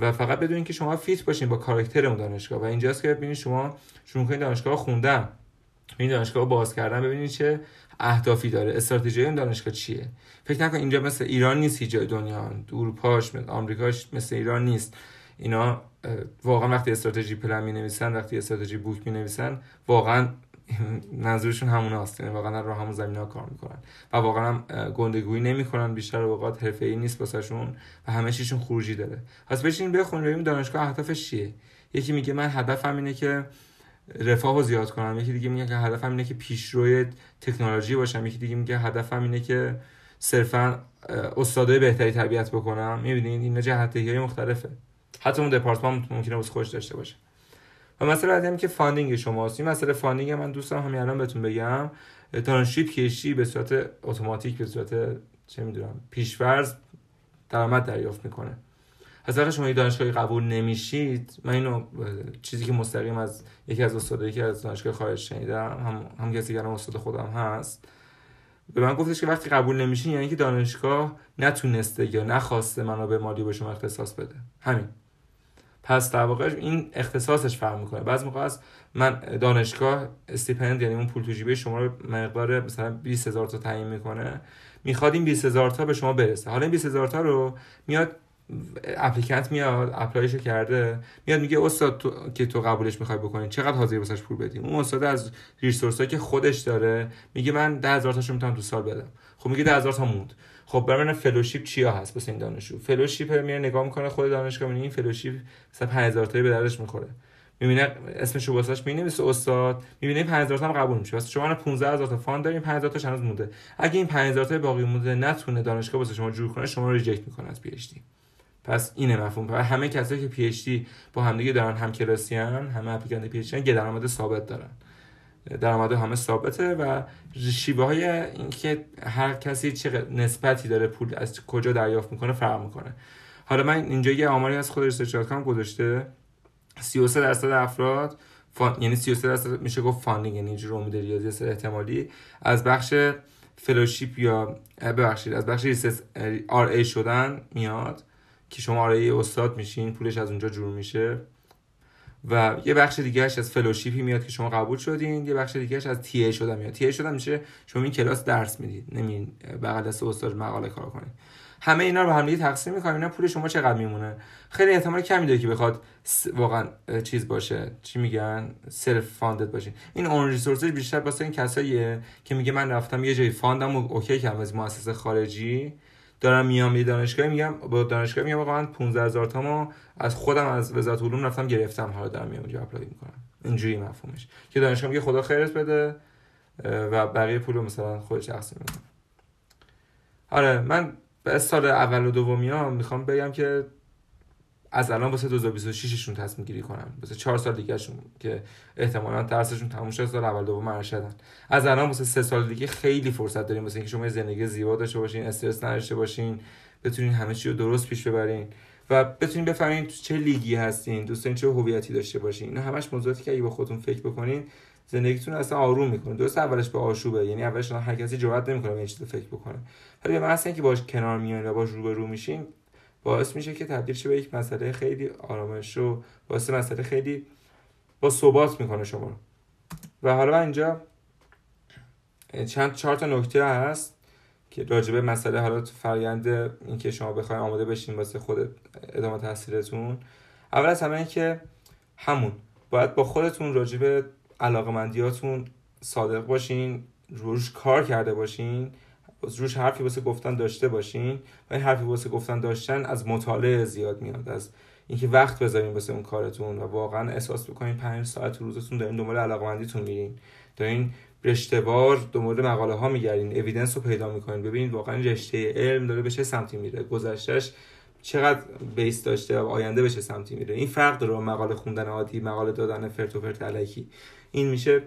و فقط بدونین که شما fit باشین با کاراکتر اون دانشگاه. و اینجاست که ببینید شما شروع کنید دانشگاه خوندن. این دانشگاه باز کردن ببینید چه اهدافی داره. استراتژی این دانشگاه چیه؟ فکر نکن اینجا مثل ایران نیست جای دنیا. اروپاش مثل آمریکاش مثل ایران نیست. اینا واقعا وقتی استراتژی پلن می نویسن وقتی استراتژی بوک می نویسن واقعا منظورشون همون هست یعنی واقعا رو همون زمین ها کار می‌کنن. و واقعا هم گندگویی نمی‌کنن. بیشتر اوقات حرفه ای نیست واسهشون و همه چیشون خروجی داره پس بشین بخونید ببین دانشگاه اهدافش چیه. یکی میگه من هدفم اینه که رفاه رو زیاد کنم. یکی دیگه میگه که هدفم اینه که پیشروی تکنولوژی باشم. یکی دیگه میگه هدفم اینه که صرفا استادای بهتری تربیت بکنم. می‌بینید؟ اینا جهتهی های مختلفه. حتی اون دپارتمان ممکنه واسه خودش داشته باشه. و مسئله بعدی که funding شماست. این مسئله funding من دوستم همین الان بهتون بگم. دانشجوی PhD به صورت اتوماتیک به صورت چه می‌دونم پیش‌فرض درآمد دریافت می‌کنه. از وقتی شما دانشگاهی قبول نمیشید من اینو چیزی که مستقیم از یکی از استادایی که از دانشگاه خارج شنیدم هم هم کسی که استاد خودم هست. به من گفتش که وقتی قبول نمیشین یعنی که دانشگاه نتونسته یا نخواسته منابع مالی به شما اختصاص بده. همین. پس در واقع این اختصاصش فرق می‌کنه. بعض موقع از من دانشگاه stipend یعنی اون پول تو جیبه شما رو مقدار مثلا 20 هزار تا تعیین می‌کنه می‌خواد این 20 هزار تا به شما برسه. حالا این 20 هزار تا رو میاد applicant میاد apply ش کرده میاد میگه استاد تو... که تو قبولش می‌خوای بکنی چقدر حاضر واسش پول بدیم اون استاد از resource که خودش داره میگه من 10000 تاشو می‌تونم تو سال بدم. خب میگه 10000 تا موند. خب برای fellowship چیا هست واسه این دانشجو؟ fellowship میره نگاه می‌کنه خود دانشگاه می‌بینه این fellowship مثلا 5000 تایی به دردش می‌خوره. می‌بینه اسمش رو واسش می‌نویسه استاد. می‌بینه 5000 تا هم قبول میشه. واسه شما 15000 تا fund داریم 5000 تاش هنوز مونده. اگه این 5000 تا باقی مونده نتونه دانشگاه واسه شما جور کنه شما رو reject می‌کنه از PhD پس اینه مفهوم. و همه کسایی که PhD با همدیگه دارن هم کلاسیان همه applicant PhD درآمد ثابت دارن. درآمد همه ثابته و شیوه های اینکه هر کسی چه نسبتی داره پول از کجا دریافت می‌کنه فرق می‌کنه. حالا من اینجا یه آماری از خود research گذاشته. 33 درصد افراد fun... یعنی 33 درصد میشه گفت funding یعنی اینجوری امید ریاضی احتمالی. از بخش fellowship یا ببخشید از بخش RA شدن میاد که شما RA استاد میشین پولش از اونجا جور میشه. و یه بخش دیگهش از fellowship ی میاد که شما قبول شدین یه بخش دیگهش از TA شدن میاد. TA شدن میشه شما این کلاس درس می‌دید نمیاین بغل دست استاد مقاله کار کنید. همه اینا رو به هم دیگه تقسیم می‌کنیم اینا پول شما چقدر میمونه؟ خیلی احتمال کمی داره که بخواد واقعا چیز باشه. چی میگن؟ self-funded باشه این اون resources بیشتر واسه این کساییه که میگه من رفتم یه جای fund م okay کردم از مؤسسه خارجی. دارم میام یه دانشگاه میگم با دانشگاه میگم آقا من 15000 تامو از خودم از وزارت علوم رفتم گرفتم. حالا دارم میام اونجا اپلای می‌کنم. اینجوری مفهومش. که دانشگاه میگه خدا خیرت بده و بقیه پول مثلا خودش تقسیم می‌کنه آره من به سال اول و دومی ها می‌خوام بگم که از الان واسه 2026 شون تصمیم گیری کنن واسه 4 سال دیگه شون که احتمالا درسشون تموم شده سال اول دوم ارشدن. از الان واسه 3 سال دیگه خیلی فرصت داریم. واسه اینکه شما زندگی زیبا داشته باشین استرس نداشته باشین بتونین همه چی رو درست پیش ببرین و بتونین بفهمین تو چه لیگی هستین دوستان چه هویتی داشته باشین. اینا همش موضوعاتی که اگه با خودتون فکر بکنین زندگیتون اصلا آروم می‌کنه. درست اولش به آشوبه. یعنی اولش هر کسی جرئت نمی‌کنه این چیزو فکر بکنه. ولی به محض اینکه باش کنار میان و باش رو به رو میشین باعث میشه که تبدیل شه به یک مسئله خیلی آرامش و باعث مسئله خیلی با ثبات می‌کنه شما. رو و حالا اینجا چند چهار تا نکته هست که راجبه مسئله حالا تو فرآیند اینکه شما بخواید آماده بشین واسه خود ادامه تحصیلتون. اول از همه که همون باید با خودتون راجبه علاقمندیاتون صادق باشین روش کار کرده باشین. روش حرفی واسه گفتن داشته باشین. و این حرفی واسه گفتن داشتن از مطالعه زیاد میاد از اینکه وقت بذارین واسه اون کارتون و واقعا احساس بکنین پنج ساعت روزتون دارین دنبال علاقمندیتون میرین. دارین رشتهوار دنبال مقاله ها میگردین اویدنس رو پیدا می‌کنین. ببینید واقعا رشته علم داره به چه سمتی میره. گذشتهش چقدر بیس داشته و آینده به چه سمتی میره. این فرق داره مقاله خوندن عادی مقاله دادن فرت و فرت علکی. این میشه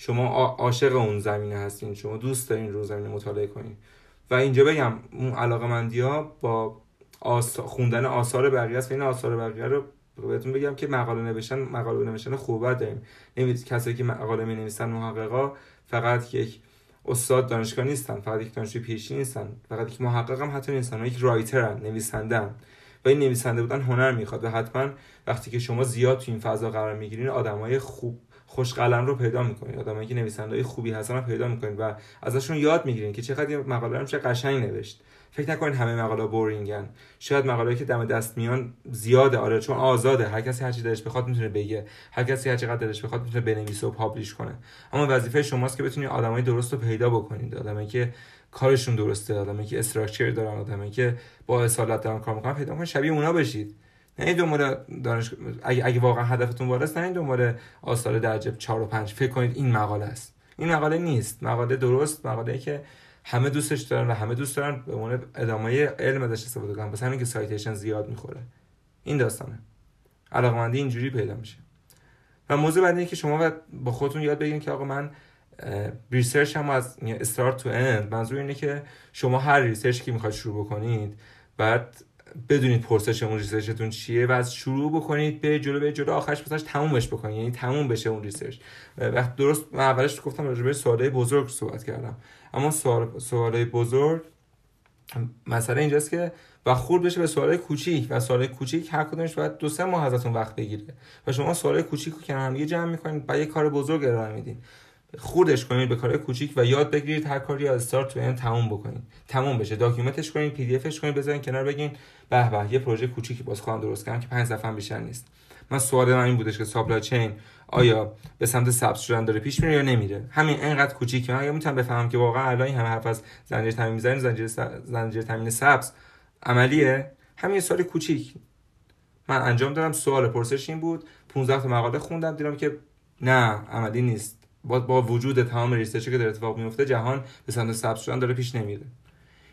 شما عاشق اون زمینه هستین شما دوست دارین رو زمینه مطالعه کنین. و اینجا بگم اون علاقه مندی ها با آس... خوندن آثار بقیه است. این آثار بقیه رو بهتون بگم که مقاله نوشتن مقاله نوشتن خوبه داریم. نمی‌دید کسایی که مقاله می نویسن محققا فقط یک استاد دانشگاه نیستن فقط یک دانشجوی پیشی نیستن. فقط یک محقق هم حتی نیستن یک رایترن نویسندن و این نویسنده بودن هنر می‌خواد. و حتما وقتی که شما زیاد تو این فضا قرار می‌گیرین آدمای خوب خوش قلم رو پیدا می‌کنید آدمایی که نویسنده خوبی هستن رو پیدا می‌کنید و ازشون یاد می‌گیرین که چقدر این مقاله رو چه قشنگ نوشت. فکر نکنید همه مقاله بورینگن شاید مقاله که دم دست میان زیاده. آره چون آزاده. هر کسی هر چی دلش بخواد می‌تونه بگه. هر کسی هر چقدر دلش بخواد می‌تونه بنویسه و پابلش کنه. اما وظیفه شماست که بتونید آدمای درست رو پیدا بکنید. آدمایی که کارشون درسته آدمایی که استراکچر دارن آدمایی که با اصالت دارن کار می‌کنن پیدا کنید شبیه اونا بشید. نه دنبال دانش اگه, اگه واقعا هدفتون بالاست نه دنبال آثار درجه 4 و 5 فکر کنید این مقاله است. این مقاله نیست. مقاله درست مقاله که همه دوستش دارن و همه دوست دارن به عنوان ادامه علم ازش استفاده کنن. واسه همین که citation زیاد می‌خوره. این داستانه. علاقمندی اینجوری پیدا میشه. و موضوع بعدی که شما با خودتون یاد بگیرین که آقا من research هم از start to end منظور اینه که شما هر research که می‌خواید شروع بکنید باید بدونید پرسش اون research تون چیه و از شروع بکنید به جلو به جلو آخرش مثلا تمومش بکنید. یعنی تموم بشه اون research وقت درست من اولش گفتم راجع به سوالای بزرگ صحبت کردم. اما سوال سوالای بزرگ مسئله اینجاست که و خورد بشه به سوالای کوچیک و سوالای کوچیک هر کدومش باید دو سه ماه ازتون وقت بگیره. و شما سوالای کوچیک رو کنار هم جمع می‌کنید بعد یه کار بزرگ ارائه میدین. خوردش کنید به کارهای کوچیک و یاد بگیرید هر کاری از start to end تموم بکنید. تموم بشه. document ش کنید PDF ش کنید بذارین کنار بگین به به یه پروژه کوچیکی باز خودم درست کردم که 5 صفحه بیشتر نیست. من سوال من این بودش که سابلا چین آیا به سمت سبز شدن داره پیش میره یا نمیره؟ همین اینقدر کوچیک من می‌تونم بفهمم که واقعا الان این همه حرف از زنجیره تامین می‌زنیم زنجیره زنجیره تامین سبز عملیه. همین سوال کوچیک. من انجام دادم. سوال پرسش این بود. 15 تا مقاله خوندم. دیدم که نه عملی نیست. با, با وجود تمام ریسرچی که در اتفاق میفته جهان به سمت سبز شدن داره پیش نمیره.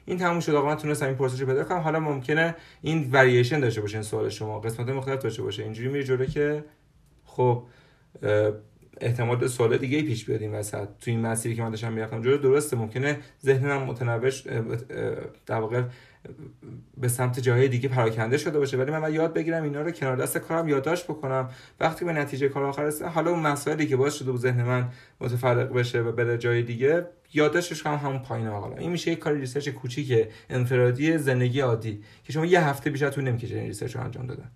این تموم شد. آقا من تونستم این پرسش رو پیدا کنم. حالا ممکنه این ورییشن داشته باشه این سوال شما. قسمت مختلف داشته باشه. اینجوری میره جلو که خب احتمال سوال دیگه پیش بیاد این وسط. تو این مسیری که من داشتم می‌رفتم جلو درسته ممکنه ذهنم متنوع در واقع به سمت جاهای دیگه پراکنده شده باشه. ولی من باید یاد بگیرم اینا رو کنار دست کارم یادداشت بکنم. وقتی به نتیجه کار آخر رسیدم حالا اون مسائلی که باعث شده و ذهن من متفرق بشه و بره جای دیگه یادداشتش کنم همون پایین حالا این میشه یک کار research کوچیک انفرادی زندگی عادی که شما یه هفته بیشتر طول نمی‌کشه این research رو انجام دادن.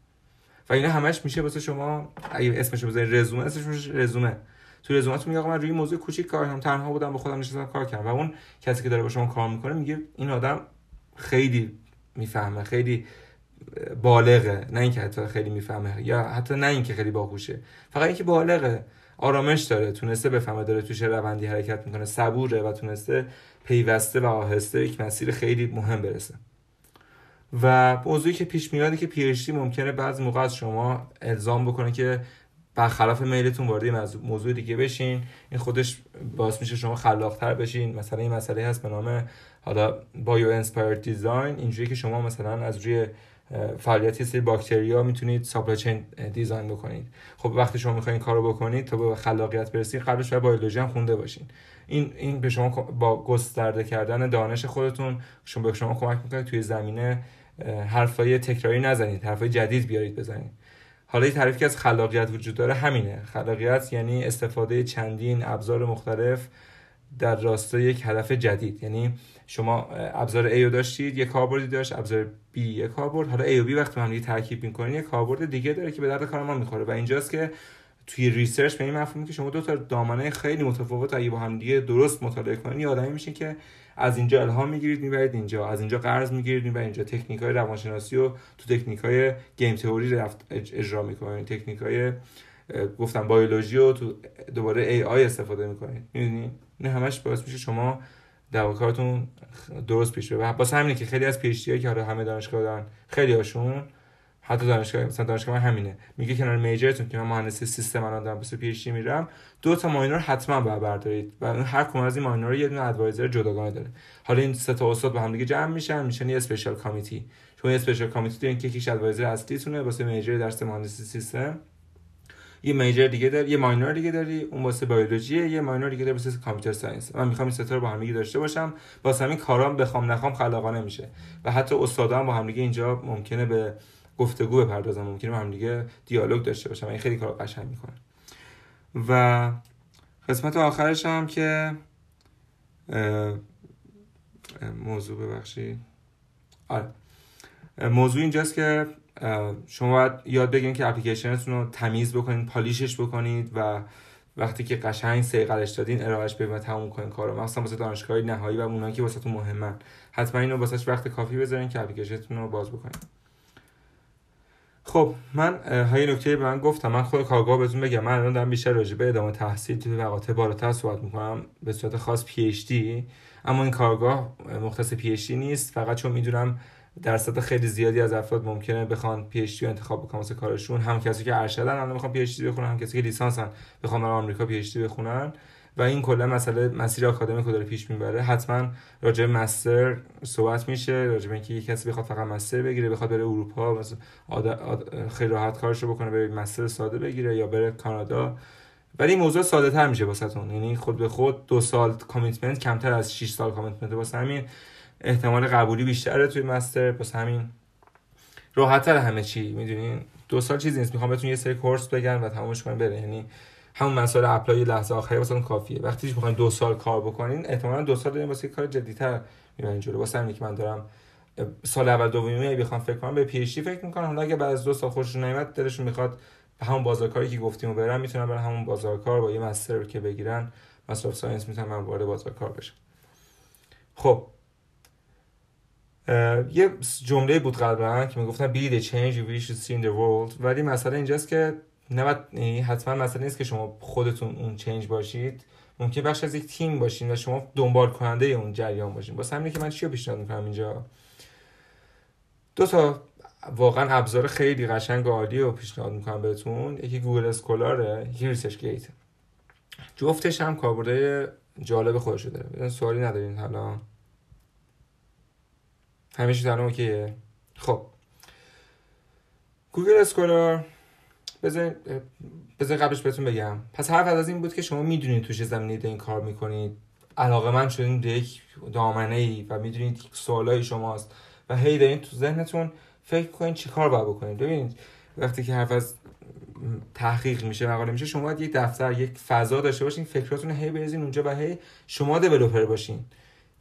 و اینا همش میشه واسه شما اگه اسمش بذارید رزومه اسمش میشه رزومه. تو رزومتون میگه من روی موضوع کوچیک کار کردم تنها بودم به خودم نشستم کار کردم. و اون کسی که داره با شما کار می‌کنه میگه این آدم خیلی می‌فهمه خیلی بالغه. نه اینکه حتی خیلی می‌فهمه یا حتی نه اینکه خیلی باهوشه. فقط اینکه بالغه. آرامش داره تونسته بفهمه داره توش روندی حرکت می‌کنه. صبوره و تونسته پیوسته و آهسته یک مسیر خیلی مهم برسه. و موضوعی که پیش میاده که PhD ممکنه بعضی موقع از شما الزام بکنه که برخلاف میلتون وارد موضوع دیگه بشین. این خودش باعث میشه شما خلاقتر بشین. مثلا این مسئله هست به نام حالا bio-inspired design اینجوری که شما مثلا از روی فعالیت سری باکتریا می‌تونید supply chain design بکنید. خب وقتی شما می‌خواین کارو بکنید تا به خلاقیت برسید قبلش باید بیولوژی هم خونده باشین. این این به شما با گسترده کردن دانش خودتون شما به شما کمک می‌کنه توی زمینه حرفای تکراری نزنید حرفای جدید بیارید بزنید. حالا یه تعریفی که از خلاقیت وجود داره همینه. خلاقیت یعنی استفاده چندین ابزار مختلف در راستای یک هدف جدید. یعنی شما ابزار A رو داشتید یک کاربردی داشت ابزار B یک کاربرد. حالا A و B وقتی هم ترکیب می‌کنید یک کاربرد دیگه داره که به درد کار ما می‌خوره. و اینجاست که توی ریسرچ به این مفهومی که شما دو تا دامنه خیلی متفاوت اگه با هم دیگه درست مطالعه کنید یه آدمی میشین که از اینجا الهام می‌گیرید می‌برید اینجا. از اینجا قرض می‌گیرید می‌برید اینجا. تکنیک های روانشناسی و تو تکنیک های game theory رفت اجرا می‌کنید تکنیک های گفتم بیولوژی و تو دوباره AI استفاده می‌کنید می‌دونی؟ نه همش باعث میشه شما در کارتون درست پیش بره. واسه همینه که خیلی از PhD که حالا همه دانشگاه دارن خیلی هاشون حتی دانشگاه مثلا دانشگاه من همینه. میگه کنار major تون که من مهندسی سیستم الان دارم واسه PhD میرم دو تا minor حتما باید بردارید. و هر کدوم از این minor یه دونه advisor جداگانه داره. حالا این سه تا استاد با هم دیگه جمع میشن میشن یه special committee. چون یه special committee دارین که یکیش advisor اصلیتونه واسه major درس مهندسی سیستم. یه major دیگه داری یه minor دیگه داری اون واسه بیولوژی یه minor دیگه داری واسه computer science من می‌خوام این سه تا رو با هم داشته باشم. واسه همین کارام بخوام نخوام خلاقانه میشه. و حتی استادا با هم دیگه اینجا ممکنه به گفتگو بپردازم ممکنه با هم دیگه دیالوگ داشته باشم این خیلی کار قشنگ می‌کنه و قسمت آخرش هم که موضوع ببخشید. آره. موضوع اینجاست که شما باید یاد بگیرید که اپلیکیشنتون رو تمیز بکنید پالیشش بکنید و وقتی که قشنگ سیقلش دادین ارائهش بدین و تموم کنین کارو. مثلا واسه دانشگاه نهایی و اونایی که واسهتون مهمن. حتما اینو واسهش وقت کافی بذارین که اپلیکیشنتون رو باز بکنید خب من های نکته به من گفتم من خود کارگاه بهتون بگم. من الان دارم بیشتر راجع به ادامه تحصیل توی مقاطع بالاتر صحبت می‌کنم. به صورت خاص PhD اما این کارگاه مختص PhD نیست. فقط چون می‌دونم درصد خیلی زیادی از افراد ممکنه بخوان PhD انتخاب بکنن واسه کارشون. هم کسی که ارشدن الان می‌خوان PhD بخونن هم کسی که لیسانسن بخوان برای آمریکا PhD بخونن. و این کلا مسئله مسیر آکادمیک رو داره پیش می‌بره. حتما راجع master صحبت میشه راجع به اینکه کسی بخواد فقط master بگیره بخواد بره اروپا مثلا خیلی راحت کارش رو بکنه بره master ساده بگیره یا بره کانادا. ولی این موضوع ساده تر میشه واسهتون. یعنی خود به خود دو سال commitment کمتر از 6 سال commitment واسه همین. احتمال قبولی بیشتره توی master. واسه همین. راحتتر همه چی می‌دونین؟ دو سال چیزی نیست. می‌خوام بهتون یه سری course بگیرم و تمامش کنم بره. یعنی همون مسائل apply لحظه آخری واسه کافیه. وقتی می‌خواین دو سال کار بکنین احتمالاً دو سال دارین واسه کار جدیتر می‌برین جلو. واسه همین که من دارم سال اول دومی بخوام فکر کنم به PhD فکر می‌کنم. حالا اگه بعد از دو سال خوششون نمیاد دلشون می‌خواد به همون بازار کاری که گفتیم برن می‌تونن برن همون بازار کار با یه master که بگیرن. master science می‌تونن وارد بازار کار بشن. خب. یه جمله بود قبلا که می‌گفتن be the change you wish to see in the world. ولی مسئله اینجاست که نه یعنی حتما مسئله نیست که شما خودتون اون change باشید. ممکن بخش از یک تیم باشین و شما دنبال کننده اون جریان باشین. واسه همینه که من چی رو پیشنهاد می‌کنم اینجا؟ دو تا واقعا ابزار خیلی قشنگ و عالی رو پیشنهاد می‌کنم بهتون. یکی Google Scholar ه یکی ResearchGate. جفتش هم کاربرد جالب خودش داره. بدون سوالی ندارین حالا همیشه تنها okay ه. خب. Google Scholar بذارین قبلش بهتون بگم. پس حرف از این بود که شما می‌دونید توش زمینه این کار می‌کنید. علاقه من شدین یک دامنه ای و می‌دونید سوالای شماست و هی دارین تو ذهنتون فکر کنید چی کار باید بکنید. ببینید وقتی که حرف از تحقیق میشه مقاله میشه شما باید یک دفتر یک فضا داشته باشین فکراتون هی بریزین اونجا و هی شما دیولپر باشین.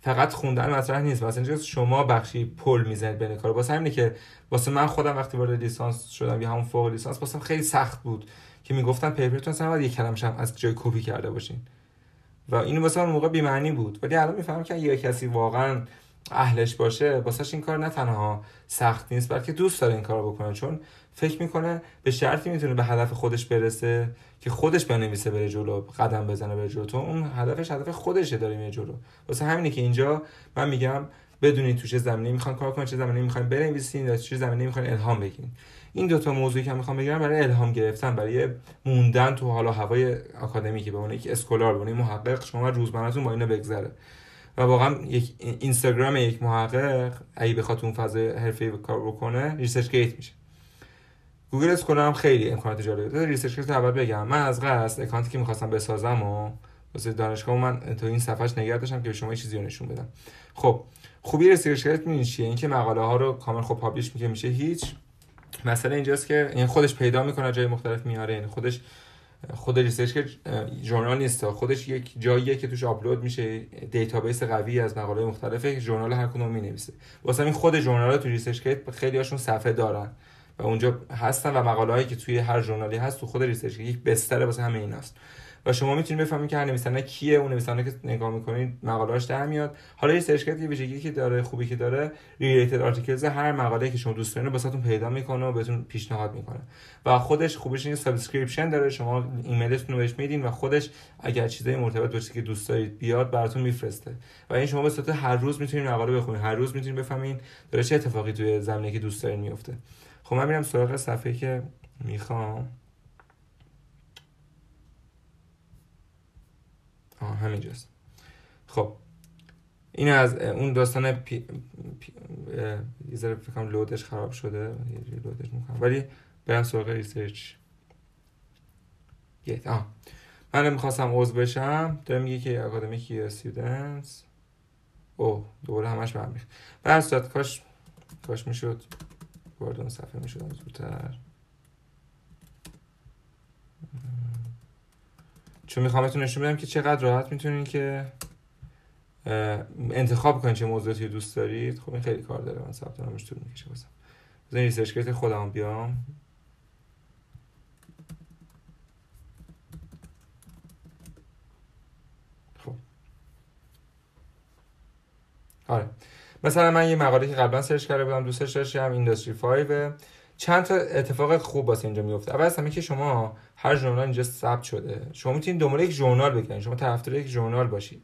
فقط خوندن مطرح نیست. مثلا شما بخشی پل می‌زنید بین کار واسه همینه که واسه من خودم وقتی وارد لیسانس شدم یا همون فوق لیسانس واسه خیلی سخت بود که می‌گفتن پیپرتون اصلا باید یک کلمش هم از جای کپی کرده باشین. و اینو واسه اون موقع بی‌معنی بود. ولی الان می‌فهمم که یه کسی واقعا اهلش باشه واسهش این کار نه تنها سخت نیست بلکه دوست داره این کار بکنه. چون فکر می‌کنه به شرطی می‌تونه به هدف خودش برسه که خودش بنویسه بره جلو قدم بزنه بره جلو. تو اون هدفش هدف خودشه داره میره جلو. واسه همینه که اینجا من میگم بدونید تو چه زمینه می‌خوان کار کنید چه زمینه می‌خواین بنویسین یا چه زمینه می‌خواین الهام بگیرین. این دوتا موضوعی که می‌خوام بگیرم برای الهام گرفتن برای موندن تو حالا هوای آکادمیکی به عنوان یک scholar یه محقق شما روزمرهتون با اینا بگذره. و واقعا یک اینستاگرام یک محقق اگه بخواد اون حرفه‌ای کار بکنه ResearchGate میشه. Google Scholar هم خیلی امکانات جالبه داره ResearchGate اول بگم. من از قصد account ی که می‌خواستم بسازم و واسه دانشگاه من تو این صفحش نگه داشتم که به شما چیزی رو نشون بدم. خب خوبی ریسرچ گیت می‌دونی چیه؟ اینکه مقاله ها رو کامل خب پابلش میگه میشه هیچ مثلا اینجاست که این خودش پیدا می‌کنه جای مختلف میاره. این خودش خود ریسرچ که ژورنال نیست. خودش یک جاییه که توش آپلود میشه. دیتابیس قوی از مقاله مختلفه که ژورنال هر کدوم واسه این خود ژورنال تو ریسرچ کیت خیلی هاشون صفحه دارن. و اونجا هستن و مقاله هایی که توی هر ژورنالی هست تو خود ریسرچ یک بستر واسه همه ایناست و شما می‌تونید بفهمید که هر نویسنده کیه اون نویسنده که نگاه می‌کنید مقالهاش در میاد. حالا یه search یه ویژگی که داره خوبی که داره related articles هر مقاله که شما دوست دارین واسهتون پیدا می‌کنه و بهتون پیشنهاد می‌کنه. و خودش خوبش این subscription داره. شما ایمیلتون رو بهش میدین و خودش اگر چیزای مرتبط با چیزی که دوست دارید بیاد براتون میفرسته. و این شما به صورت هر روز می‌تونید مقاله بخونید. هر روز می‌تونید بفهمین داره چه اتفاقی توی زمینه که دوست دارین میفته خب من میرم سراغ صفحه که می‌خوام. آه همینجاست. خب این از اون داستان پی... پی... یه لودش خراب شده یه لودش می‌کنم. ولی برم سراغ ریسرچ. گیت. آه. من می‌خواستم عضو بشم داره میگه که اکادمیک استودنتس. اوه دوباره همش برمیخ. به صورت کاش کاش می‌شد. وارد اون صفحه می‌شدم زودتر. چون می‌خوام بهتون نشون بدم که چقدر راحت می‌تونین که انتخاب کنید چه موضوعاتی دوست دارید. خب این خیلی کار داره. من ثبت نامش طول می‌کشه واسم. بزنین ریسرچ کیت خودم بیام. خب. آره. مثلا من یه مقاله که قبلا سرچ کرده بودم دوستش داشتم اینداستری 5 چند تا اتفاق خوب واسه اینجا میفته اول از همه که شما هر ژورنال اینجا ثبت شده شما می‌تونید دنبال یک ژورنال بگیرید شما طرفدار یک ژورنال باشید.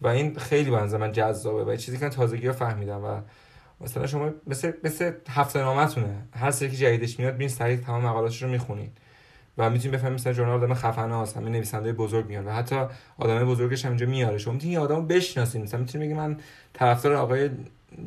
و این خیلی به من جذابه و چیزی که تازگی ها فهمیدم و مثلا شما مثل مثل هفته نامتونه هر سری که جدیدش میاد بین سریع تمام مقالاتش رو می‌خونید. و می‌تونید بفهمید مثلا ژورنال آدم خفنه هست همین نویسنده بزرگ میاد و حتی آدم بزرگش هم اینجا میاره شما می‌تونید آدمو بشناسید مثلا می‌تونید بگید من طرفدار آقای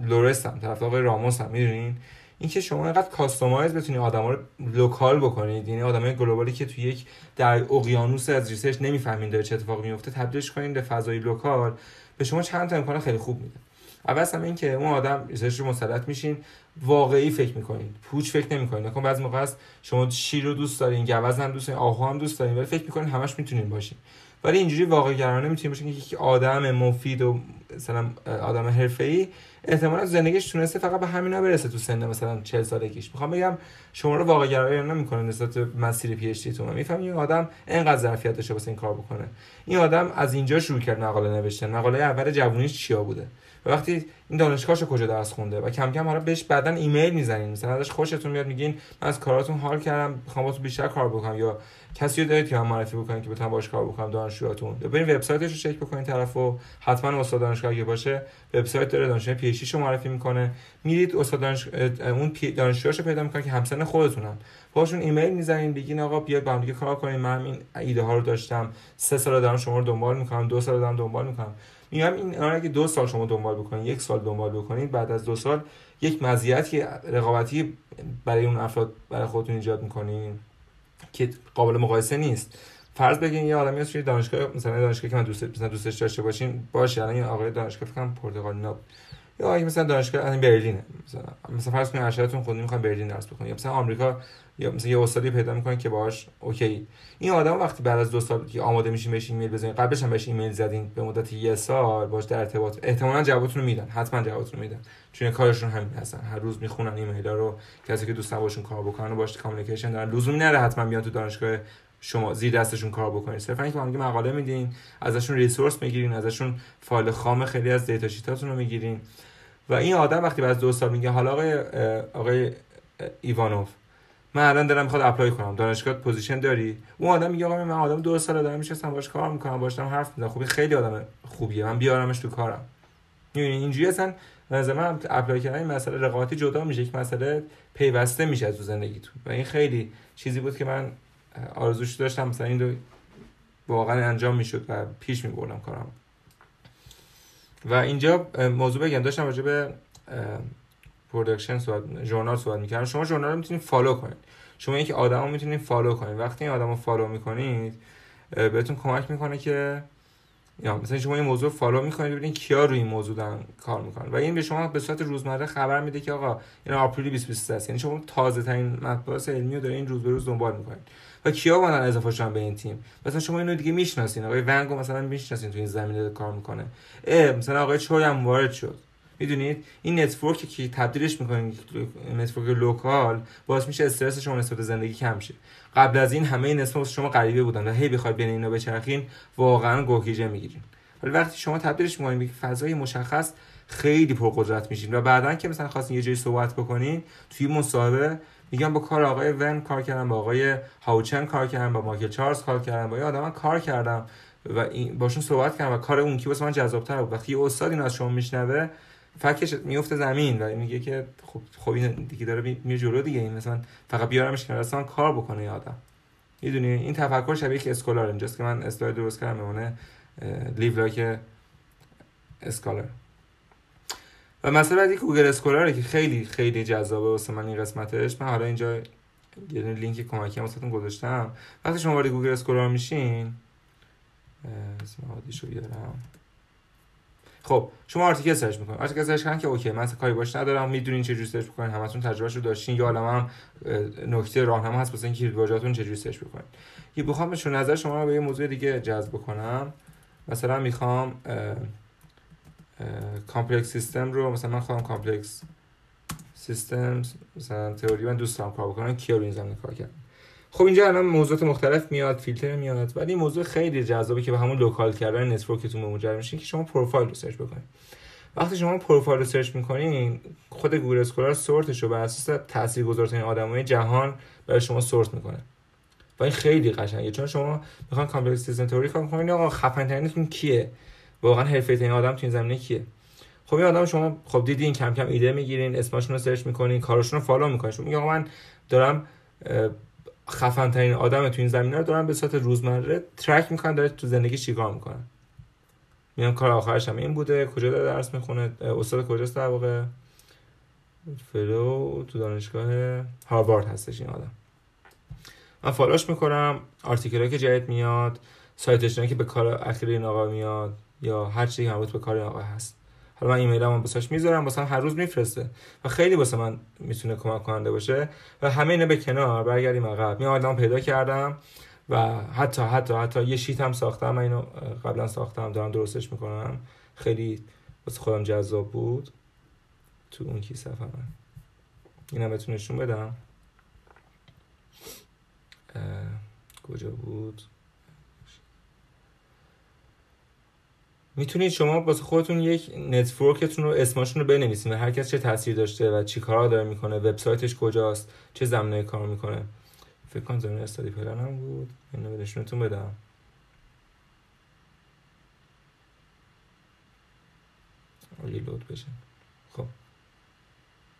لورستم طرفدار آقای راموس هم می‌دونین؟ اینکه شما اینقدر customize بتونید آدما رو local بکنید یعنی آدمای global ی که توی یک در اقیانوس از research نمی‌فهمین داره چه اتفاقی میفته تبدیلش کنید به فضای local به شما چند تا امکان خیلی خوب میده. اول از این که اون آدم research رو مسلط میشین. واقعی فکر می‌کنین پوچ فکر نمی‌کنین نکن بعضی موقع است شما شیر رو دوست دارین گوزن هم دوست دارین آهو هم دوست دارین ولی فکر می‌کنین همش می‌تونین باشین. ولی اینجوری واقع گرانه می‌تونین باشین که یک آدم مفید و مثلا آدم حرفه‌ای احتمالا زندگیش تونسته فقط به همینا برسه تو سن مثلا 40 سالگیش. می‌خوام بگم شما رو واقع گرایی نمی‌کنه نسبت مسیر پی اچ دی تو. میفهم این آدم اینقدر ظرفیت داشته واسه این کار بکنه. این آدم از اینجا شروع کرد مقاله نوشتن. مقاله اول جوونیش چیا بوده؟ وقتی این دانشگاهشو کجا درس خونده؟ و کم کم حالا بهش بعدا ایمیل می‌زنین. مثلا ازش خوشتون میاد میگین من از کاراتون حال کردم می‌خوام با تو بیشتر کار بکنم. یا کسی رو دارید که هم معرفی بکنین که بتونم باش کار بکنم دانشجوهاتون. برین وبسایتش رو چک بکنین طرفو. حتما استاد دانشگاه اگه باشه وبسایت داره دانشگاه پی اچ رو معرفی می‌کنه. میرید استاد دانش... اون دانشجوهاشو پیدا می‌کنن که همسن خودتونن. باشون ایمیل می‌زنین بگین آقا بیاید با هم دیگه کار کنیم. من این ایده ها رو داشتم. سه سال دارم شما رو دنبال می‌کنم دو سال دارم دنبال می‌کنم. میگم این اگه دو سال شما دنبال بکنید یک سال دنبال بکنید بعد از دو سال یک مزیتی رقابتی برای اون افراد برای خودتون ایجاد می‌کنین که قابل مقایسه نیست. فرض بگین یه آدمی هست دانشگاه مثلا دانشگاه که من دوست دوستش داشته باشین باشه الان یه آقای دانشگاه فکر کنم پرتغالی نبود یا اگه مثلا دانشگاه الان برلینه مثلا مثلا فرض کنید ارشدتون خود می‌خوان برلین درس بخونید یا مثلا آمریکا یا مثلا یه استادی پیدا می‌کنن که باهاش اوکی. این آدم وقتی بعد از دو سال که آماده میشین بهش ایمیل بزنین قبلش هم بهش ایمیل زدین به مدت یه سال باش در ارتباط. احتمالاً جوابتون رو میدن حتما جوابتون رو میدن. چون کارشون همین هستن. هر روز می‌خونن ایمیل ها رو. کسی که دوست باشون کار بکنن و باش communication دارن. لزومی نره حتما بیان تو دانشگاه شما زیر دستشون کار بکنید صرفا اینکه هم مقاله میدین ازشون resource می‌گیرین ازشون فایل خام خیلی از data sheet اتون رو می‌گیرین. و این آدم وقتی بعد دو سال میگه حالا آقای آقای ایوانوف من الان دارم می‌خواد apply کنم. دانشگاه position داری؟ اون آدم میگه آقا من آدم دو سال دارم میشستم باش کار می‌کنم باش دارم حرف می‌زنم. خوبی خیلی آدم خوبیه. من بیارمش تو کارم. می‌بینی اینجوری اصلا نظر من apply کردن این مسئله رقابتی جدا میشه. یک مسئله پیوسته میشه از تو زندگیتون. و این خیلی چیزی بود که من آرزوش داشتم. مثلا این دو واقعا انجام می‌شد و پیش میبردم کارم و اینجا موضوع بگم. داشتم راجع به production صحبت ژورنال صحبت می‌کردم. شما ژورنال رو می‌تونید follow کنید. شما یک آدم رو می‌تونید follow کنید. وقتی این آدم رو follow می‌کنید بهتون کمک می‌کنه که یا مثلا شما این موضوع follow می‌کنید ببینید کیا روی این موضوع دارن کار می‌کنن. و این به شما به صورت روزمره خبر میده که آقا این April 2023 است. یعنی شما تازه ترین علمی رو دارین روز به روز دنبال می‌کنید. و کیا بودن اضافه شدن به این تیم؟ مثلا شما اینو دیگه می‌شناسین. آقای ونگو مثلا می‌شناسین تو این زمینه کار می‌کنه. مثلا آقای چوی هم وارد شد. می‌دونید؟ این network ی که تبدیلش می‌کنین network local باعث میشه استرس شما نسبت زندگی کم شه. قبل از این همه این اسم شما غریبه بودن و هی بخواید بین اینا بچرخین واقعا گوگیجه می‌گیرین. ولی وقتی شما تبدیلش می‌کنین به فضای مشخص خیلی پرقدرت میشین. و بعدا که مثلا خواستین یه جایی صحبت بکنین توی مصاحبه میگم با کار آقای ون کار کردم با آقای هاوچن کار کردم با مایکل چارلز کار کردم با یه آدم کار کردم و این باشون صحبت کردم و کار اون کی واسه من جذاب‌تر بود. وقتی استاد این از شما میشنوه فکش میفته زمین و میگه که خب خب این دیگه داره میره جلو دیگه. این مثلا فقط بیارمش کنار اصلا کار بکنه یه آدم. می‌دونی؟ این تفکر شبیه یک scholar اینجاست که من اسلاید درست کردم بمونه live like scholar. و مثلا بعدی Google Scholar ه که خیلی خیلی جذابه واسه من این قسمتش. من حالا اینجا یه لینک کمکی هم واسهتون گذاشتم. وقتی شما وارد Google Scholar میشین اسم عادیشو بیارم. خب شما article search می‌کنید. article search کردن که okay من کاری باش ندارم. می‌دونین چه جوری search بکنین همتون تجربهش رو داشتین یا عالم هم نکته راهنما هست واسه اینکه keyword چه جوری search بکنین یه بخوام نظر شما رو به یه موضوع دیگه جذب کنم مثلا می‌خوام complex system رو مثلا من خواهم complex system مثلا تئوری من دوست دارم کار بکنم کیا رو این زمینه کار کردم. خب اینجا الان موضوعات مختلف میاد فیلتر میاد ولی موضوع خیلی جذابه که به همون local کردن network تون منجر میشه که شما پروفایل رو search بکنید وقتی شما پروفایل رو search می‌کنین خود Google Scholar sort ش رو بر اساس تاثیرگذارترین آدمای جهان برای شما sort می‌کنه. و این خیلی قشنگه چون شما می‌خوان complex system theory کار کنین آقا خفن ترینتون کیه؟ واقعا حرفه ترین آدم تو این زمینه کیه؟ خب این آدم شما خب دیدین کم کم ایده می‌گیرین اسمشون رو search می‌کنین کارشون رو follow می‌کنین. شما میگه من دارم خفن ترین آدم تو این زمینه رو دارن به صورت روزمره track می‌کنن داره تو زندگی چیکار می‌کنن میان کار آخرش هم این بوده کجا داره درس می‌خونه استاد کجاست در واقع؟ fellow تو دانشگاه هاروارد هستش این آدم. من follow ش می‌کنم article که جدید میاد سایتش که به کار اخیر این آقا میاد. یا هر چیزی مربوط به کار آقا هست. حالا من ایمیلمو واسش می‌ذارم واسه هر روز میفرسته. و خیلی واسه من می‌تونه کمک کننده باشه. و همه اینا به کنار برگردیم عقب. می آدم پیدا کردم و حتی حتی حتی یه شیت هم ساختم. من اینو قبلا ساختم دارم درستش می‌کنم. خیلی واسه خودم جذاب بود. تو اون کیسه من اینم بهتون نشون بدم. کجا بود؟ می‌تونید شما واسه خودتون یک نتورکتون رو اسمشون رو بنویسید و هر کس چه تاثیر داشته و چی کارا داره می‌کنه وبسایتش کجاست چه زمینه کار می‌کنه. فکر کنم زمینه استادی پلن هم بود. اینو نشونتون بدم. reload بشه. خب.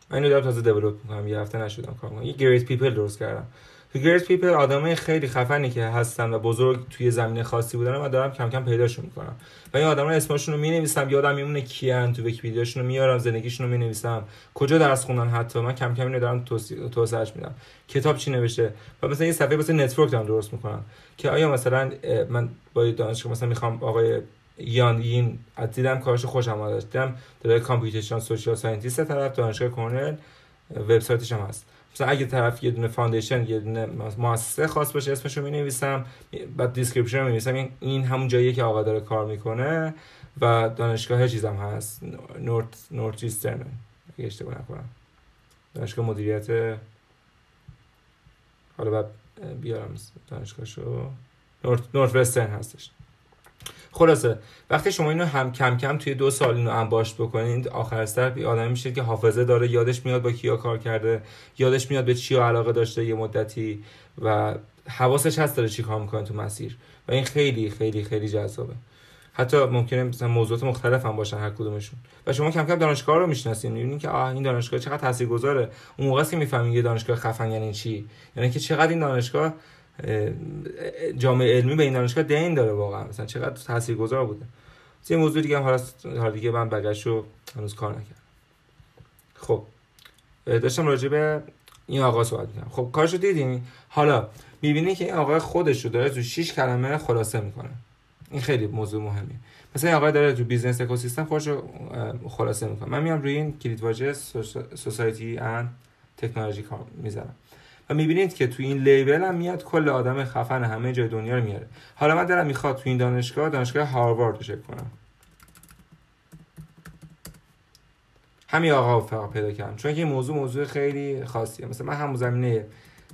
من اینو دارم تازه develop می‌کنم. یه هفته نشدم کار کنم. یه great people درست کردم. great people آدمای خیلی خفنی که هستن و بزرگ توی زمینه خاصی بودن و دارم کم کم پیداشون می‌کنم. و این آدما اسمشون رو می‌نویسم یادم میمونه کیان تو ویکی‌پدیاشون رو میارم زندگیشون رو می‌نویسم. کجا درس خوندن حتی؟ من کم کم اینو دارم توسعهش میدم. کتاب چی نوشته؟ و مثلا یه صفحه واسه network دارم درست می‌کنم. که آیا مثلا من با دانشگاه مثلا می‌خوام آقای یان یین دیدم کارش خوشم اومد. دیدم داره computational social scientist طرف دانشگاه کرنل وبسایتش هم هست. مثلا اگه طرف یه دونه foundation یه دونه مؤسسه خاص باشه اسمش رو نویسم بعد description می نویسم این این همون جاییه که آقا داره کار می‌کنه و دانشگاه چیزم هست. نورت نورت ایسترن اگه اشتباه نکنم. دانشگاه مدیریت حالا بعد بیارم دانشگاهشو. نورت نورت وسترن هستش. خلاصه وقتی شما اینو هم کم کم توی دو سال اینو انباشت بکنید آخر سر بی آدمی میشه که حافظه داره یادش میاد با کیا کار کرده یادش میاد به چیا علاقه داشته یه مدتی و حواسش هست داره چی کار می‌کنه تو مسیر. و این خیلی خیلی خیلی جذابه. حتی ممکنه مثلا موضوعات مختلف هم باشن هر کدومشون. و شما کم کم دانشگاه رو می‌شناسین. می‌بینین که آه این دانشگاه چقدر تاثیرگذاره. اون موقع که می‌فهمین یه دانشگاه خفن یعنی چی. یعنی که چقدر این دانشگاه جامعه علمی به این دانشگاه دین داره واقعا. مثلا چقدر تاثیرگذار بوده. یه موضوع دیگه هم حالا دیگه من بگش رو هنوز کار نکردم. خب داشتم راجع به این آقا صحبت می‌کنم خب کارشو دیدین؟ حالا می‌بینی که این آقا خودش رو داره تو 6 کلمه خلاصه می‌کنه. این خیلی موضوع مهمیه. مثلا این آقا داره تو business ecosystem خودش رو خلاصه می‌کنه. من میام روی این کلید واژه society and technology کار می‌ذارم. و می‌بینید که تو این label هم میاد کل آدم خفن همه جای دنیا رو میاره. حالا من دارم می‌خواد تو این دانشگاه دانشگاه هاروارد رو چک کنم. همین آقا فقط پیدا کردم. چون که این موضوع موضوع خیلی خاصیه. مثلا من همون زمینه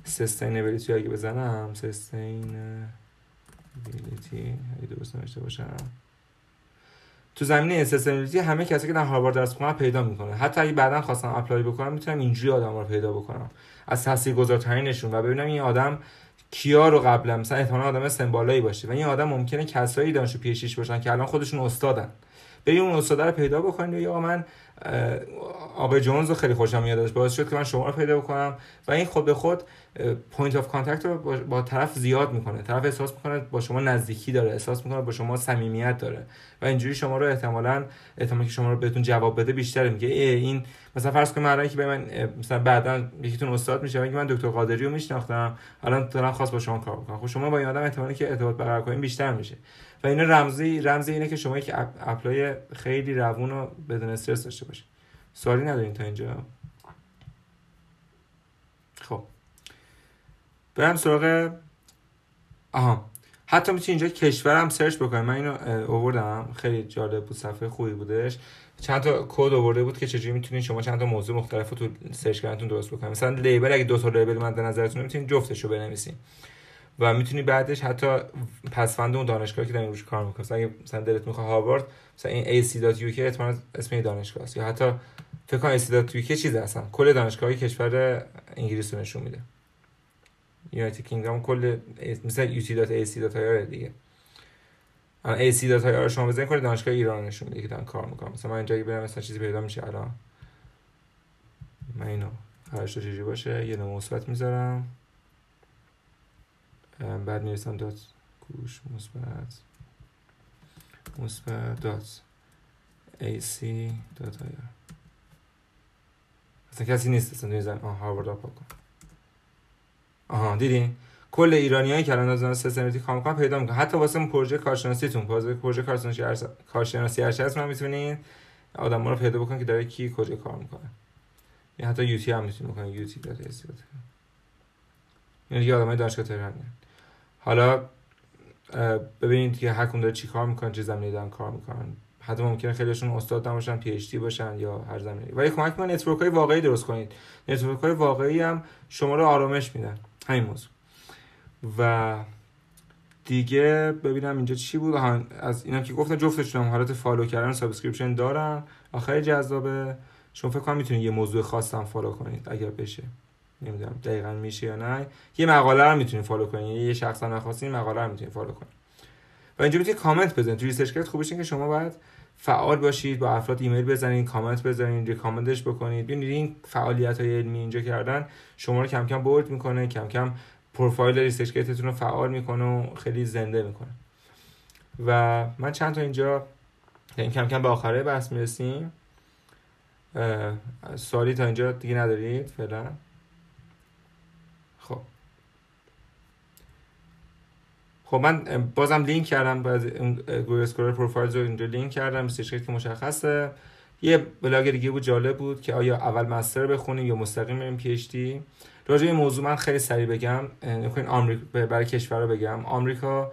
sustainability اگه بزنم sustainability اگه درست نوشته باشم. تو زمینه sustainability همه کسی که در هاروارد درس می‌کنن پیدا می‌کنه حتی اگه بعدا خواستم apply بکنم می‌تونم اینجوری آدم رو پیدا بکنم. از تاثیرگذارترینشون و ببینم این آدم کیا رو قبلا مثلا احتمالاً آدم سمبالایی باشه و این آدم ممکنه کسایی دانشجو پیشیش باشن که الان خودشون استادن. بریم اون استاد رو پیدا بکنید یا من آقای جونز رو خیلی خوشم میاد باعث شد که من شما رو پیدا بکنم. و این خود به خود point of contact رو با طرف زیاد می‌کنه. طرف احساس می‌کنه با شما نزدیکی داره. احساس می‌کنه با شما صمیمیت داره. و اینجوری شما رو احتمالا احتمالی که شما رو بهتون جواب بده بیشتر میگه این مثلا فرض کنید الان که به من مثلا بعدا یکیتون استاد میشه میگه من دکتر قادری رو میشناختم. الان دارم خاص با شما کار می‌کنم. خب شما با این آدم احتمالی که ارتباط برقرار کنین بیشتر میشه. و اینا رمزی رمزی اینه که شما یک apply خیلی روون و بدون استرس داشته باشید سوالی ندارین تا اینجا؟ خب. برم سراغ آها. حتی می‌تونی اینجا کشورم search بکنیم من اینو آوردم خیلی جالب بود. صفحه خوبی بودش. چند تا کد آورده بود که چجوری می‌تونید شما چند تا موضوع مختلف رو تو search کردنتون درست بکنید مثلا label اگه دو تا لیبل مد نظرتون می‌تونید جفتش رو بنویسین. و می‌تونی بعدش حتی پسفند اون دانشگاهی که دارین روش کار می‌کنی اگه مثلا دلت می‌خواد هاوارد مثلا این ac.uk احتمال اسم دانشگاه است. یا حتی فکر کنم ac.uk چیز اصلا کل دانشگاهی کشور انگلیس رو نشون میده. یونایتد کینگدام کل مثلا ut.ac.ir دیگه. الان ac.ir شما بزنید کل دانشگاه ایران نشون میده که دارن کار می‌کنم مثلا من اینجا برم مثلا چیزی پیدا میشه. الان من اینو هر باشه یه مثبت می‌ذارم. بعد می‌رسم دات گوش مثبت. مثبت دات AC دات آیا. اصلا کسی نیست اصلا توی زن آها هاروارد آپا کن. آها دیدین؟ کل ایرانیایی که الان از سیستماتیک کار می‌کنن پیدا می‌کنن. حتی واسه پروژه کارشناسیتون. پروژه پروژه کارشناسی ارز... کارشناسی ارشد من می‌تونین آدم رو پیدا بکنن که داره کی کجا کار می‌کنه. یا حتی یوتی هم می‌تونین بکنن یوتی دات دات یعنی آدمای دانشگاه تهران حالا ببینید که هر داره چی کار می‌کنن چه زمینه‌ای دارن کار می‌کنن. حتی ممکنه خیلیشون استاد نباشن PhD باشن یا هر زمینه‌ای ولی کمک می‌کنن network های واقعی درست کنید. network های واقعی هم شما رو آرامش میدن. همین موضوع. و دیگه ببینم اینجا چی بود. از اینا که گفتم جفتشون هم حالت follow کردن subscription دارن. آخر جذابه. شما فکر کنم می‌تونید یه موضوع خاص هم follow کنید اگر بشه. نمی‌دونم دقیقا میشه یا نه. یه مقاله رو می‌تونید follow کنید یه شخص نخواستین مقاله رو می‌تونید follow کنید و اینجا می‌تونید کامنت بزنید. تو ResearchGate خوبش که شما باید فعال باشید با افراد ایمیل بزنید کامنت بزنید recommend ش بکنید. ببینید این فعالیت های علمی اینجا کردن شما رو کم کم bold می‌کنه کم کم پروفایل research رو فعال می‌کنه و خیلی زنده می‌کنه. و من چند تا اینجا این کم کم به آخره بحث می‌رسیم. سوالی تا اینجا دیگه ندارید؟ فعلا خب خب من بازم لینک کردم باز Google Scholar profile رو اینجا لینک کردم که مشخصه. یه بلاگ دیگه بود جالب بود که آیا اول master بخونیم یا مستقیم بریم PhD راجع این موضوع من خیلی سریع بگم. نکنین آمریکا برای کشور رو بگم. آمریکا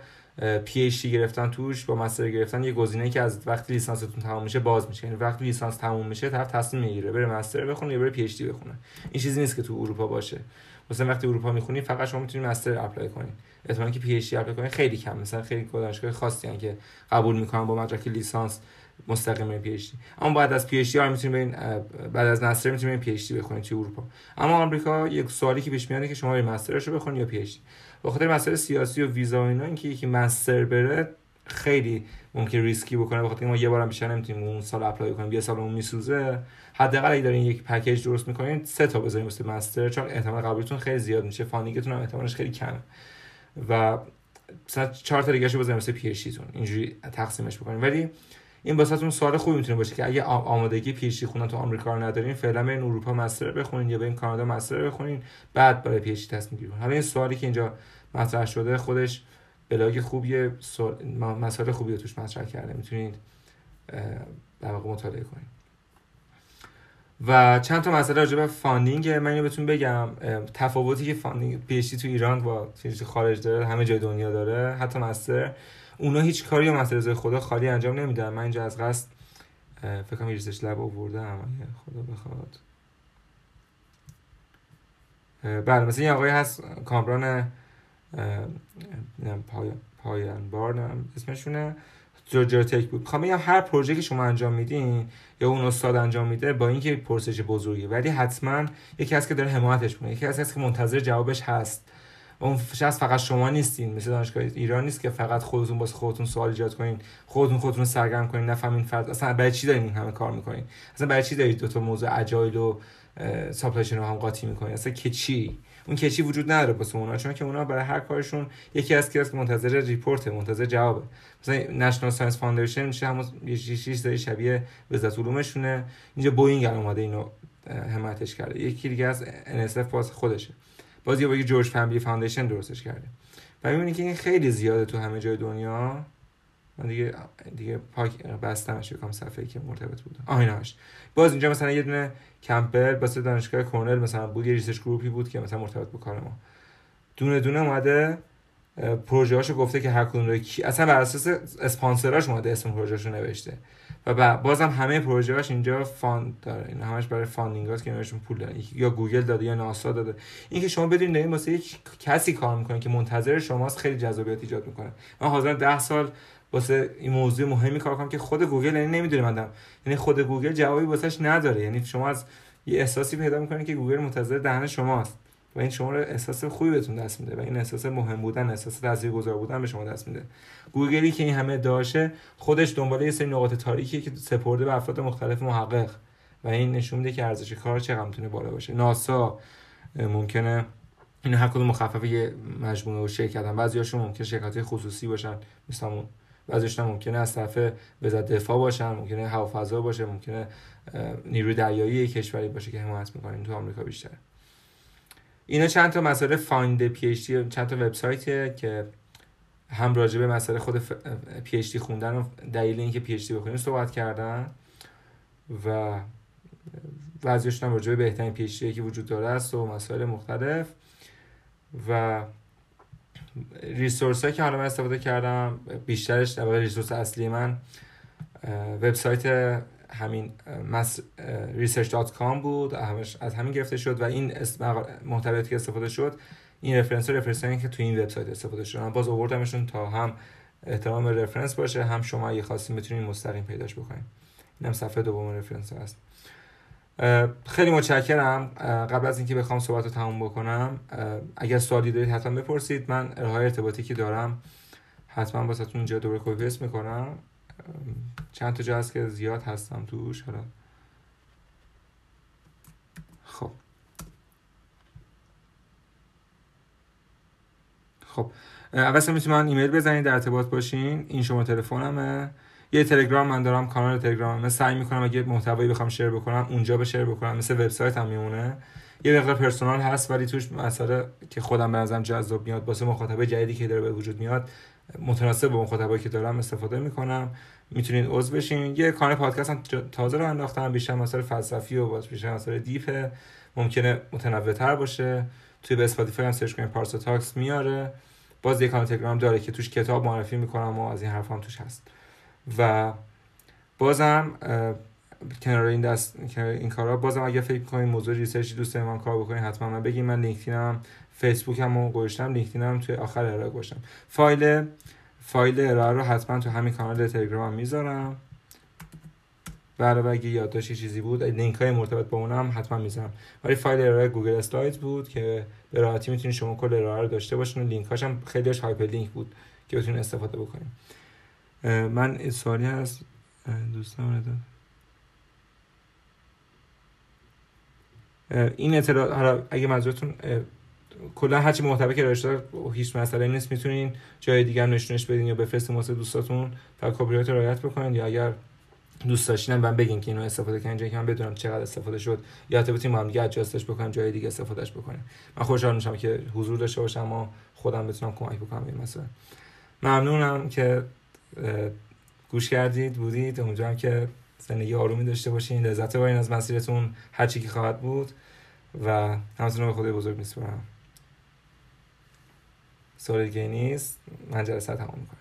PhD گرفتن توش با master گرفتن یه گزینه‌ای که از وقتی لیسانستون تموم میشه باز میشه. یعنی وقتی لیسانس تموم میشه طرف تصمیم می‌گیره بره master بخونه یا بره PhD بخونه. این چیزی نیست که تو اروپا باشه. مثلا وقتی اروپا می‌خونی فقط شما می‌تونید master apply کنید احتمالاً که PhD apply کنید خیلی کم. مثلا خیلی دانشگاه خاصی که قبول می‌کنن با مدرک لیسانس. مستقیم PhD اما بعد از PhD ها می‌تونید بعد از master می‌تونید PhD بخونید توی اروپا. اما آمریکا یک سوالی که پیش میاد که شما master ش رو بخونید یا PhD به خاطر مسائل سیاسی و ویزا و اینا اینکه یکی master بره خیلی ممکن ریسکی بکنه. بخاطر ما یه بارم بیشتر نمی‌تونیم اون سال apply کنیم یه سال اون میسوزه. حداقل اگه دارین یک package درست می‌کنین سه تا بذارین مثل master چون احتمال قبولتون خیلی زیاد میشه. funding تون هم احتمالش خیلی کمه. و مثلا چهار تا دیگه بذارین مثل PhD تون اینجوری تقسیمش بکنین ولی این واسهتون سوال خوبی می‌تونه باشه که اگه آمادگی PhD خوندن تو آمریکا رو ندارین فعلا برین اروپا master بخونین یا برین کانادا master بخونین بعد برای PhD تصمیم گیری حالا این سوالی که اینجا مطرح شده خودش بلاگ خوبیه مسائل خوبی رو توش مطرح کرده. می‌تونید در واقع مطالعه کنید و چند تا مسئله راجع به funding من اینو بهتون بگم. تفاوتی که funding PhD تو ایران با خارج داره همه جای دنیا داره حتی master. اونا هیچ کاری یا مسئله خدا خالی انجام نمیدن. من اینجا از قصد فکر کنم research lab آوردم. خدا بخواد. بله مثلا یه آقای هست کامران پاینابار اسمشونه. Georgia Tech بود. می‌خوام بگم هر پروژه که شما انجام میدین یا اون استاد انجام میده با اینکه پرسش بزرگی ولی حتما یکی هست که داره حمایتش کنه یکی هست که منتظر جوابش هست. اون شخص فقط شما نیستین. مثل دانشگاه ایران نیست که فقط خودتون واسه خودتون سوال ایجاد کنین خودتون خودتون سرگرم کنین نفهمین فرد اصلا برای چی دارین این همه کار می‌کنین؟ اصلا برای چی دارید دو تا موضوع agile و supply chain رو هم قاطی می‌کنین؟ اصلا که چی؟ اون که چی وجود نداره واسه اونا چون که اونا برای هر کارشون یکی از که منتظر report منتظر جوابه. مثلا National Science Foundation میشه همون یه چیز شبیه وزارت علومشونه. اینجا بوینگ اومده اینو حمایتش کرده. یکی دیگه از NSF باز خودشه. باز یه بگی جورج Family Foundation درستش کرده و می‌بینی که این خیلی زیاده تو همه جای دنیا. من دیگه دیگه پاک بستمش یکم صفحه که مرتبط بود. آیناش باز اینجا مثلا یه دونه example واسه دانشگاه کرنل مثلا بود یه research group ی بود که مثلا مرتبط به کار ما. دونه دونه اومده پروژه هاشو گفته که هر کدوم رو کی اصلا بر اساس اسپانسراش اومده اسم پروژهشو نوشته. و بازم همه پروژه هاش اینجا fund داره. این همش برای funding هاست که نوشتون پول دارن یا گوگل داده یا ناسا داده. این که شما بدونید این واسه یک کسی کار می‌کنه که منتظر شماست خیلی جذابیت ایجاد می‌کنه. من حاضرم 10 سال واسه این موضوع مهمی کار کنم که خود گوگل یعنی نمی‌دونه مندم یعنی خود گوگل جوابی واسش نداره. یعنی شما از یه احساسی پیدا می‌کنید که گوگل منتظر دهن شماست. و این شما رو احساس خوبی بهتون دست میده و این احساس مهم بودن احساس تاثیرگذار بودن به شما دست میده. گوگلی که این همه داشه خودش دنبال یه سری نقاط تاریکی که سپرده به افراد مختلف محقق و این نشون میده که ارزش کار چقدر می‌تونه بالا باشه. ناسا ممکنه این هر کدوم مخفف یه مجموعه و شرکت هم بعضیاشون ممکنه شرکت خصوصی باشن مثل همون. بعضیش ممکنه از طرف وزارت دفاع باشن ممکنه هوافضا باشه ممکنه نیروی دریایی کشوری باشه که حمایت می‌کنین تو آمریکا بیشتر اینا چند تا مسئله find PhD چند تا وبسایتیه که هم راجع به مسئله خود PhD خوندن و دلیل اینکه PhD بخونیم صحبت کردن و بعضیش هم راجع به بهترین PhD که وجود داره است و مسائل مختلف و ریسورس که حالا من استفاده کردم بیشترش در ریسورس اصلی من وبسایت همین research.com بود همش از همین گرفته شد و این محتویاتی که استفاده شد این رفرنس و رفرنس که تو این وبسایت استفاده شد. باز آوردمشون تا هم احترام رفرنس باشه هم شما اگه خواستین بتونین مستقیم پیداش بکنین. این هم صفحه دوم رفرنس هست. خیلی متشکرم. قبل از اینکه بخوام صحبت رو تموم بکنم اگر سوالی دارید حتما بپرسید. من ارائه ارتباطی که دارم حتما واسهتون اینجا دوباره کپی می‌کنم. چند تا جا هست که زیاد هستم توش حالا. خب. خب. اول می‌تونید من ایمیل بزنید در ارتباط باشین. این شما تلفنمه. یه تلگرام من دارم کانال تلگرام من سعی می‌کنم اگه محتوایی بخوام share بکنم اونجا به share بکنم. مثل وبسایت هم میمونه. یه مقدار personal هست ولی توش مسئله که خودم به نظرم جذاب میاد واسه مخاطب جدیدی که داره به وجود میاد متناسب با مخاطبایی که دارم استفاده می‌کنم. می‌تونید عضو بشین. یه کانال پادکست هم تازه راه انداختم. بیشتر مسائل فلسفی و باز بیشتر مسائل deep ه ممکنه متنوع باشه. توی به Spotify هم search کنید. ParsaTalks میاره. باز یه کانال تلگرام داره که توش کتاب معرفی می‌کنم و از این حرف هم توش هست. و بازم کنار این دست این کارا بازم اگه فکر کنید موضوع research دوست من کار بکنید حتما من بگید. من LinkedIn م. فیسبوک هم گذاشتم LinkedIn م توی آخر ارائه گذاشتم. فایل فایل ارائه رو حتما تو همین کانال تلگرام می‌ذارم. برای اگه یادداشت چیزی بود لینک های مرتبط با اونم حتما می‌ذارم. ولی فایل ارائه Google Slides بود که به راحتی می‌تونید شما کل ارائه رو داشته باشین و لینک هاشم خیلیش hyperlink بود که بتونید استفاده بکنید. من سوالی از دوستان این اطلاعات اگه منظورتون کلا هرچی محتوی که داشته هیچ مسئله نیست. می‌تونین جای دیگر نشونش بدین یا بفرستین واسه دوستاتون فقط کپی رایت رعایت بکنین یا اگر دوست داشتین من بگین که اینو استفاده کنین جایی که من بدونم چقدر استفاده شد یا حتی بتونیم هم دیگه ادجاستش بکنیم جای دیگه استفادهش بکنیم من خوشحال میشم که حضور داشته باشم و خودم بتونم کمک بکنم این مسئله. ممنونم که گوش کردید بودید. امیدوارم که زندگی آرومی داشته باشین. لذت ببرین از مسیرتون. هر چی که خواهد بود. و همتون به خدای بزرگ میسپارم. سوال دیگه نیست من جلسه تمام می‌کنم.